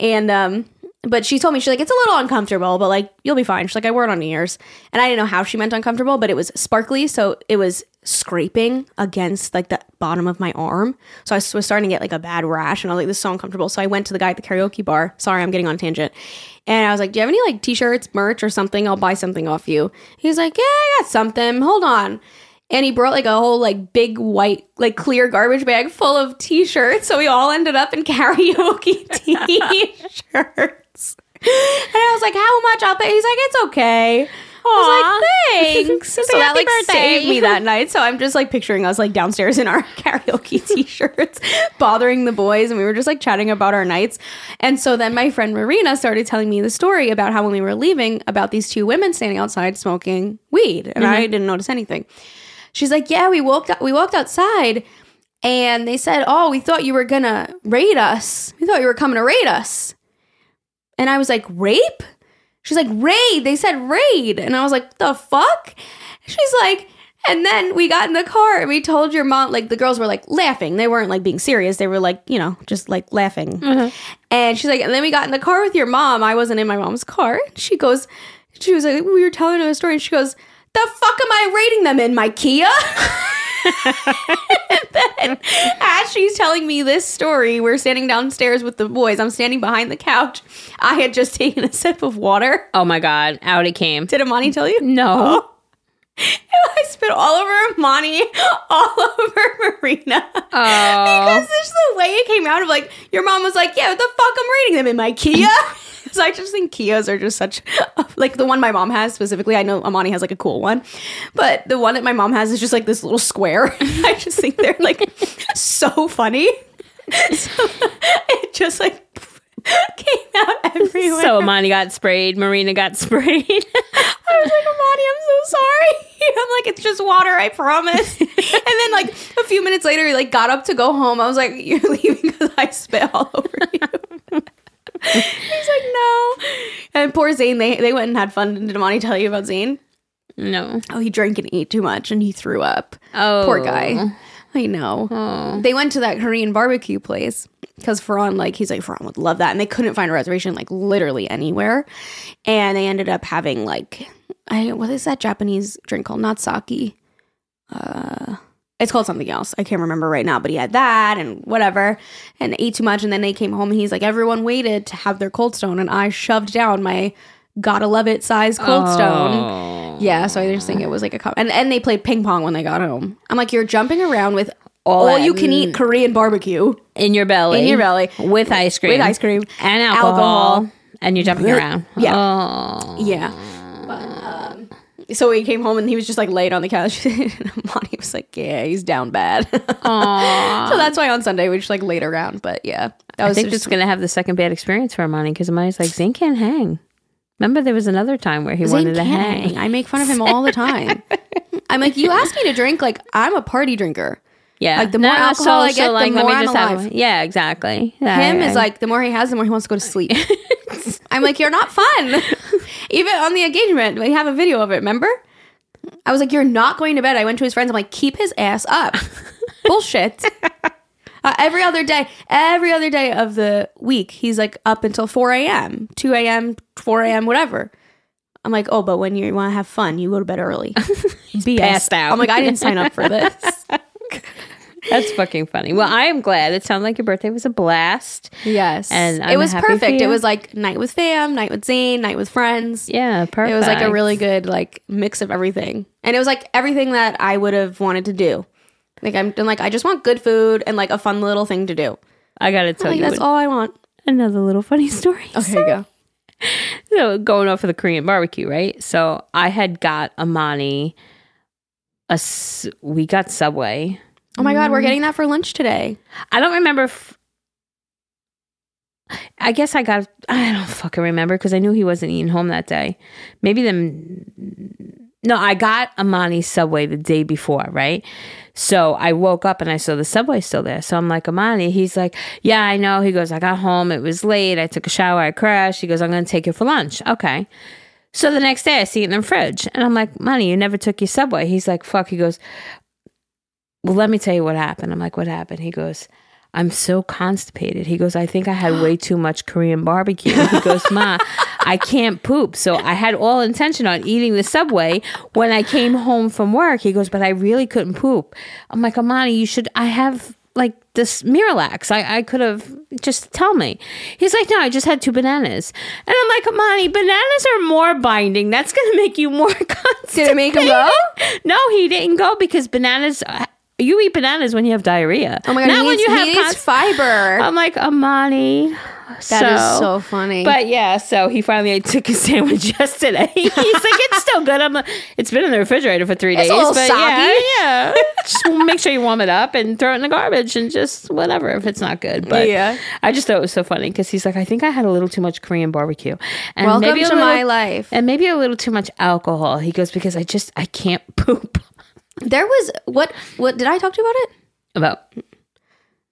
S1: And um but she told me she's like it's a little uncomfortable but like you'll be fine. She's like i wore it on ears and i didn't know how she meant uncomfortable but it was sparkly so it was scraping against like the bottom of my arm. So i was starting to get like a bad rash and i was like this is so uncomfortable. So i went to the guy at the karaoke bar. Sorry i'm getting on tangent. And i was like do you have any like t-shirts merch or something? I'll buy something off you. He's like yeah i got something. Hold on. And he brought like a whole like big white like clear garbage bag full of t-shirts so we all ended up in *laughs* karaoke t-shirts i was like how much i'll pay he's like it's okay I was like, thanks. *laughs* so that like
S2: birthday.
S1: saved me that *laughs* night. So I'm just like picturing us like downstairs in our *laughs* karaoke t-shirts, bothering the boys, and we were just like chatting about our nights. And so then my friend Marina started telling me the story about how when we were leaving, about these two women standing outside smoking weed, and I mm-hmm. didn't notice anything. She's like, "Yeah, we walked we walked outside, and they said, "Oh, we thought you were gonna raid us. We thought you were coming to raid us." And I was like, "Rape?" She's like, "Raid." They said raid, and I was like, "The fuck?" She's like. And then we got in the car and we told your mom, like the girls were like laughing. They weren't like being serious. They were like, you know, just like laughing. Mm-hmm. And she's like, and then we got in the car with your mom. I wasn't in my mom's car. She goes, she was like, we were telling her a story. And she goes, the fuck am I rating them in, my Kia? *laughs* then, as she's telling me this story, we're standing downstairs with the boys. I'm standing behind the couch. I had just taken a sip of water.
S2: Oh my god, out it came.
S1: Did Amani tell you?
S2: No. *laughs*
S1: I spit all over Amani, all *laughs* over Marina.
S2: Oh.
S1: Because just the way it came out of like, your mom was like, yeah, what the fuck? I'm reading them in my Kia. *laughs* So I just think Kias are just such, like the one my mom has specifically. I know Amani has like a cool one, but the one that my mom has is just like this little square. *laughs* I just think they're like so funny. *laughs* So it just like came out everywhere.
S2: So Amani got sprayed, Marina got sprayed. *laughs*
S1: I was like, Amani, I'm so sorry. I'm like, it's just water, I promise. and then like a few minutes later, he like got up to go home. I was like, you're leaving because I spit all over you. He's like, no. And poor Zane, they they went and had fun. Did Amani tell you about Zane?
S2: no.
S1: Oh, he drank and ate too much and he threw up.
S2: Oh.
S1: Poor guy. I know. They went to that Korean barbecue place because Ferran, like, he's like, Ferran would love that. And they couldn't find a reservation, like, literally anywhere. And they ended up having, like, I what is that Japanese drink called? Not sake. Uh, it's called something else. I can't remember right now, but he had that and whatever and ate too much. And then they came home and he's like, everyone waited to have their cold stone. And I shoved down my gotta love it size cold stone. Yeah, so I just think it was like a com- and and they played ping pong when they got home. I'm like, you're jumping around with all,
S2: that-
S1: you can eat Korean barbecue
S2: In your belly.
S1: in your belly
S2: With ice cream.
S1: with ice cream
S2: And alcohol.
S1: Alcohol.
S2: And you're jumping around.
S1: Yeah.
S2: Oh.
S1: Yeah. But, um, so he came home and he was just like laid on the couch. *laughs* and Monty was like, "Yeah, he's down bad." *laughs* so that's why on Sunday we just like laid around. But yeah,
S2: I
S1: was
S2: think
S1: just
S2: it's to have the second bad experience for Amani because Amani's like, Zane can't hang. Remember, there was another time where he
S1: Zane
S2: wanted to hang.
S1: hang. I make fun of him *laughs* all the time. I'm like, you ask me to drink, like I'm a party drinker.
S2: Yeah.
S1: Like, the more alcohol I get, the
S2: let me
S1: more I'm
S2: have-
S1: alive.
S2: yeah, exactly.
S1: Him
S2: I-
S1: is like the more he has, the more he wants to go to sleep. I'm like, you're not fun. Even on the engagement, we have a video of it. Remember? I was like, you're not going to bed. I went to his friends. I'm like, keep his ass up. *laughs* Bullshit. Uh, every other day, every other day of the week, he's like up until 4 a.m., 2 a.m., 4 a.m., whatever. I'm like, oh, but when you want to have fun, you go to bed early. *laughs* BS.
S2: passed out.
S1: I'm like, I didn't sign up for *laughs* this.
S2: That's fucking funny. Well, I am glad. It sounded like your birthday was a blast.
S1: Yes.
S2: And
S1: it
S2: I'm
S1: was
S2: happy
S1: perfect. It was like night with fam, night with Zane, night with friends.
S2: Yeah, perfect.
S1: It was like a really good like mix of everything. And it was like everything that I would have wanted to do. Like I'm I'm like I just want good food and like a fun little thing to do.
S2: I got to tell
S1: Like
S2: you
S1: that's
S2: what-
S1: all I want.
S2: another little funny story.
S1: Okay, go. *laughs*
S2: so going off of the Korean barbecue, right? So I had got Amani a we got Subway.
S1: Oh my god, we're mm. getting that for lunch today.
S2: I don't remember if I guess I got I don't fucking remember because I knew he wasn't eating home that day. Maybe them no, I got Amani Subway the day before, right? So I woke up and I saw the Subway still there. So I'm like, Amani, he's like, Yeah, I know. He goes, I got home, it was late, I took a shower, I crashed. He goes, I'm gonna take you for lunch. Okay. So the next day I see it in the fridge and I'm like, Money, you never took your Subway. He's like, fuck. He goes, well, let me tell you what happened. I'm like, what happened? He goes, I'm so constipated. He goes, I think I had way *gasps* too much Korean barbecue. He goes, Ma, I can't poop. So I had all intention on eating the subway when I came home from work. He goes, but I really couldn't poop. I'm like, Amani, you should, I have like this Miralax. I, I could have just tell me. He's like, no, I just had two bananas. And I'm like, Amani, bananas are more binding. That's going to make you more constipated. *laughs*
S1: Did it make him go?
S2: No, he didn't go because bananas. Uh, You eat bananas when you have diarrhea.
S1: Oh my god,
S2: Not
S1: he
S2: when
S1: needs,
S2: you have const-
S1: fiber.
S2: I'm like Amani.
S1: That is so funny.
S2: But yeah, so he finally took his *laughs* sandwich yesterday. *laughs* He's like, it's still good. I'm like, it's been in the refrigerator for three
S1: It's
S2: days.
S1: a little
S2: but yeah,
S1: soggy. *laughs*
S2: yeah. just make sure you warm it up and throw it in the garbage and just whatever if it's not good. But
S1: Yeah.
S2: I just thought it was so funny because he's like, I think I had a little too much Korean barbecue. And
S1: Welcome
S2: maybe
S1: to
S2: little-
S1: my life.
S2: And maybe a little too much alcohol. He goes, because I just I can't poop.
S1: There was what what did I talk to you about it?
S2: About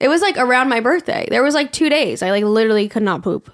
S1: It was like around my birthday. There was like two days. I like literally could not poop.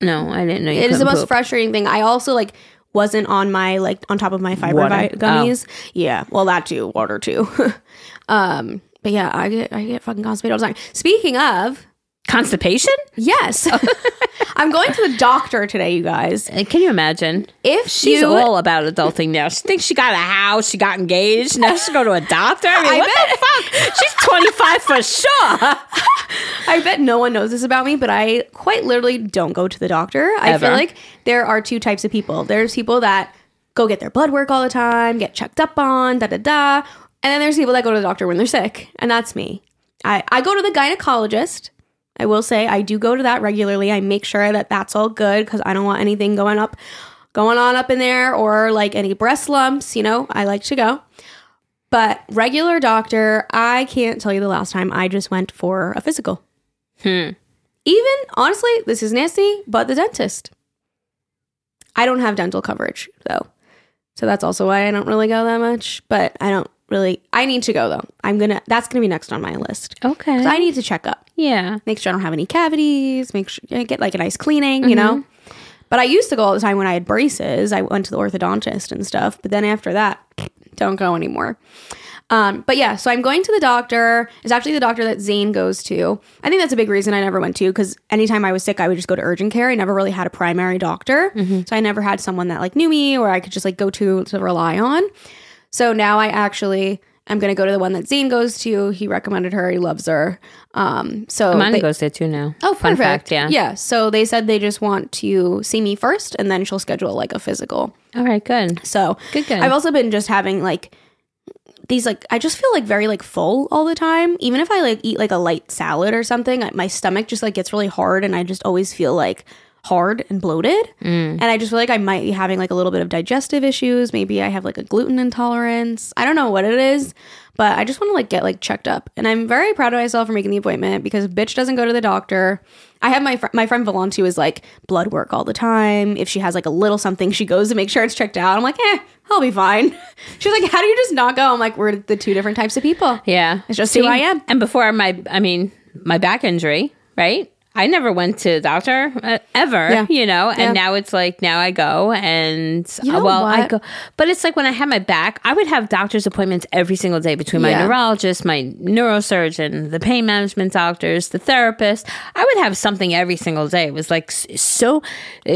S2: no, I didn't know you
S1: It is the most
S2: poop.
S1: frustrating thing. I also like wasn't on my like on top of my fiber
S2: Water.
S1: vi- gummies. Yeah, well that too, water too. *laughs* um, but yeah, I get I get fucking constipated all the time. Speaking of,
S2: Constipation?
S1: Yes. *laughs* I'm going to the doctor today, you guys.
S2: Uh, Can you imagine?
S1: If
S2: She's
S1: you,
S2: all about adulting now. She thinks she got a house, she got engaged. Now she's going to a doctor. I mean,
S1: I
S2: what the fuck? She's 25 for sure. *laughs*
S1: I bet no one knows this about me, but I quite literally don't go to the doctor. I
S2: Ever.
S1: feel like there are two types of people. There's people that go get their blood work all the time, get checked up on, da da da. And then there's people that go to the doctor when they're sick. And that's me. I, I go to the gynecologist. I will say I do go to that regularly. I make sure that that's all good because I don't want anything going up, going on up in there or like any breast lumps. You know, I like to go. But regular doctor, I can't tell you the last time I just went for a physical.
S2: Hmm.
S1: Even honestly, this is nasty, but the dentist. I don't have dental coverage though. So that's also why I don't really go that much, but I don't really I need to go though. I'm to that's to be next on my list.
S2: Okay.
S1: 'Cause I need to check up.
S2: yeah.
S1: Make sure I don't have any cavities, make sure I get like a nice cleaning, you know. But I used to go all the time when I had braces. I went to the orthodontist and stuff, but then after that, don't go anymore. Um, but yeah, so I'm going to the doctor. It's actually the doctor that Zane goes to. I think that's a big reason I never went to because anytime I was sick, I would just go to urgent care. I never really had a primary doctor, so I never had someone that like knew me or I could just like go to to rely on. So now I actually am going to go to the one that Zane goes to. He recommended her. He loves her. Um, so
S2: Amanda
S1: they-
S2: goes there too now.
S1: Oh,
S2: Fun
S1: perfect.
S2: fact. Yeah.
S1: Yeah. So they said they just want to see me first and then she'll schedule like a physical.
S2: All right. Good.
S1: So
S2: Good, good.
S1: I've also been just having like these like I just feel like very like full all the time. Even if I like eat like a light salad or something, I- my stomach just like gets really hard and I just always feel like hard and bloated. And I just feel like I might be having like a little bit of digestive issues. Maybe I have like a gluten intolerance. I don't know what it is, but I just want to like get like checked up. And I'm very proud of myself for making the appointment because bitch doesn't go to the doctor. I have my fr- my friend Valente who is like blood work all the time. If she has like a little something, she goes to make sure it's checked out. I'm like, eh, I'll be fine. *laughs* She's like, how do you just not go? I'm like, we're the two different types of people.
S2: Yeah.
S1: It's just See, who I am.
S2: And before my, I mean, my back injury, right? I never went to the doctor uh, ever,
S1: Yeah.
S2: you know, and
S1: Yeah.
S2: now it's like now I go and
S1: You know
S2: well I go, but it's like when I had my back, I would have doctor's appointments every single day between my
S1: Yeah.
S2: neurologist, my neurosurgeon, the pain management doctors, the therapist. I would have something every single day. It was like so uh,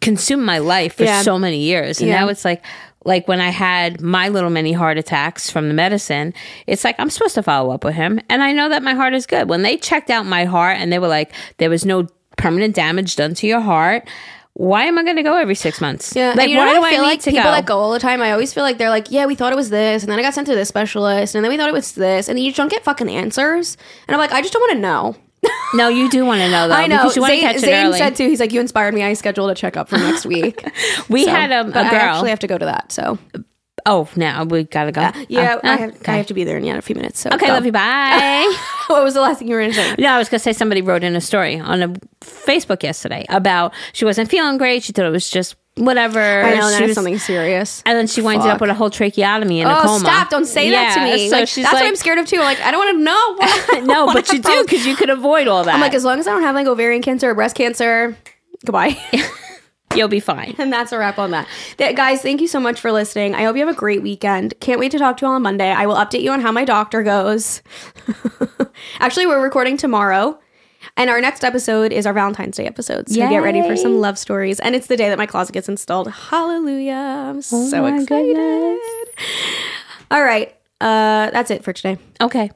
S2: consumed my life for so many years, and now it's like like when I had my little mini heart attacks from the medicine, it's like I'm supposed to follow up with him. And I know that my heart is good. When they checked out my heart and they were like, there was no permanent damage done to your heart, why am I going to go every six months?
S1: Yeah,
S2: Like,
S1: you know
S2: why
S1: what
S2: do
S1: I feel
S2: need
S1: like
S2: to
S1: people
S2: go?
S1: that go all the time. I always feel like they're like, yeah, we thought it was this, and then I got sent to this specialist, and then we thought it was this, and then you just don't get fucking answers. And I'm like, I just don't want to know.
S2: No, you do want to know though.
S1: I know.
S2: Because you want to
S1: Zane,
S2: catch it
S1: Zane
S2: early.
S1: said too. He's like, you inspired me. I scheduled a checkup for next week. *laughs*
S2: we
S1: So,
S2: had um,
S1: but
S2: a
S1: I
S2: girl.
S1: actually have to go to that. So
S2: oh, now we got to go.
S1: yeah,
S2: Oh,
S1: I, have,
S2: okay.
S1: I have to be there in yeah, a few minutes. So
S2: Okay,
S1: go.
S2: love you. Bye. *laughs*
S1: what was the last thing you were going to say?
S2: No, I was going to say somebody wrote in a story on a Facebook yesterday about she wasn't feeling great. She thought it was just whatever.
S1: I know
S2: She
S1: that is
S2: was-
S1: something serious.
S2: And then she winds up with a whole tracheotomy and a
S1: Oh,
S2: coma.
S1: stop! Don't say that to me.
S2: So
S1: like,
S2: she's
S1: that's
S2: like,
S1: what I'm scared of too. Like, I don't want to know. *laughs*
S2: No, *laughs* but you do because you could avoid all that.
S1: I'm like, as long as I don't have like ovarian cancer or breast cancer, goodbye. *laughs*
S2: you'll be fine.
S1: and that's a wrap on that. That- Guys, thank you so much for listening. I hope you have a great weekend. Can't wait to talk to you all on Monday. I will update you on how my doctor goes. Actually, we're recording tomorrow. And our next episode is our Valentine's Day episode. So get ready for some love stories. And it's the day that my closet gets installed. Hallelujah. I'm so excited.
S2: goodness.
S1: All right. Uh, that's it for today.
S2: Okay.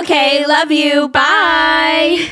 S1: Okay, love you. Bye.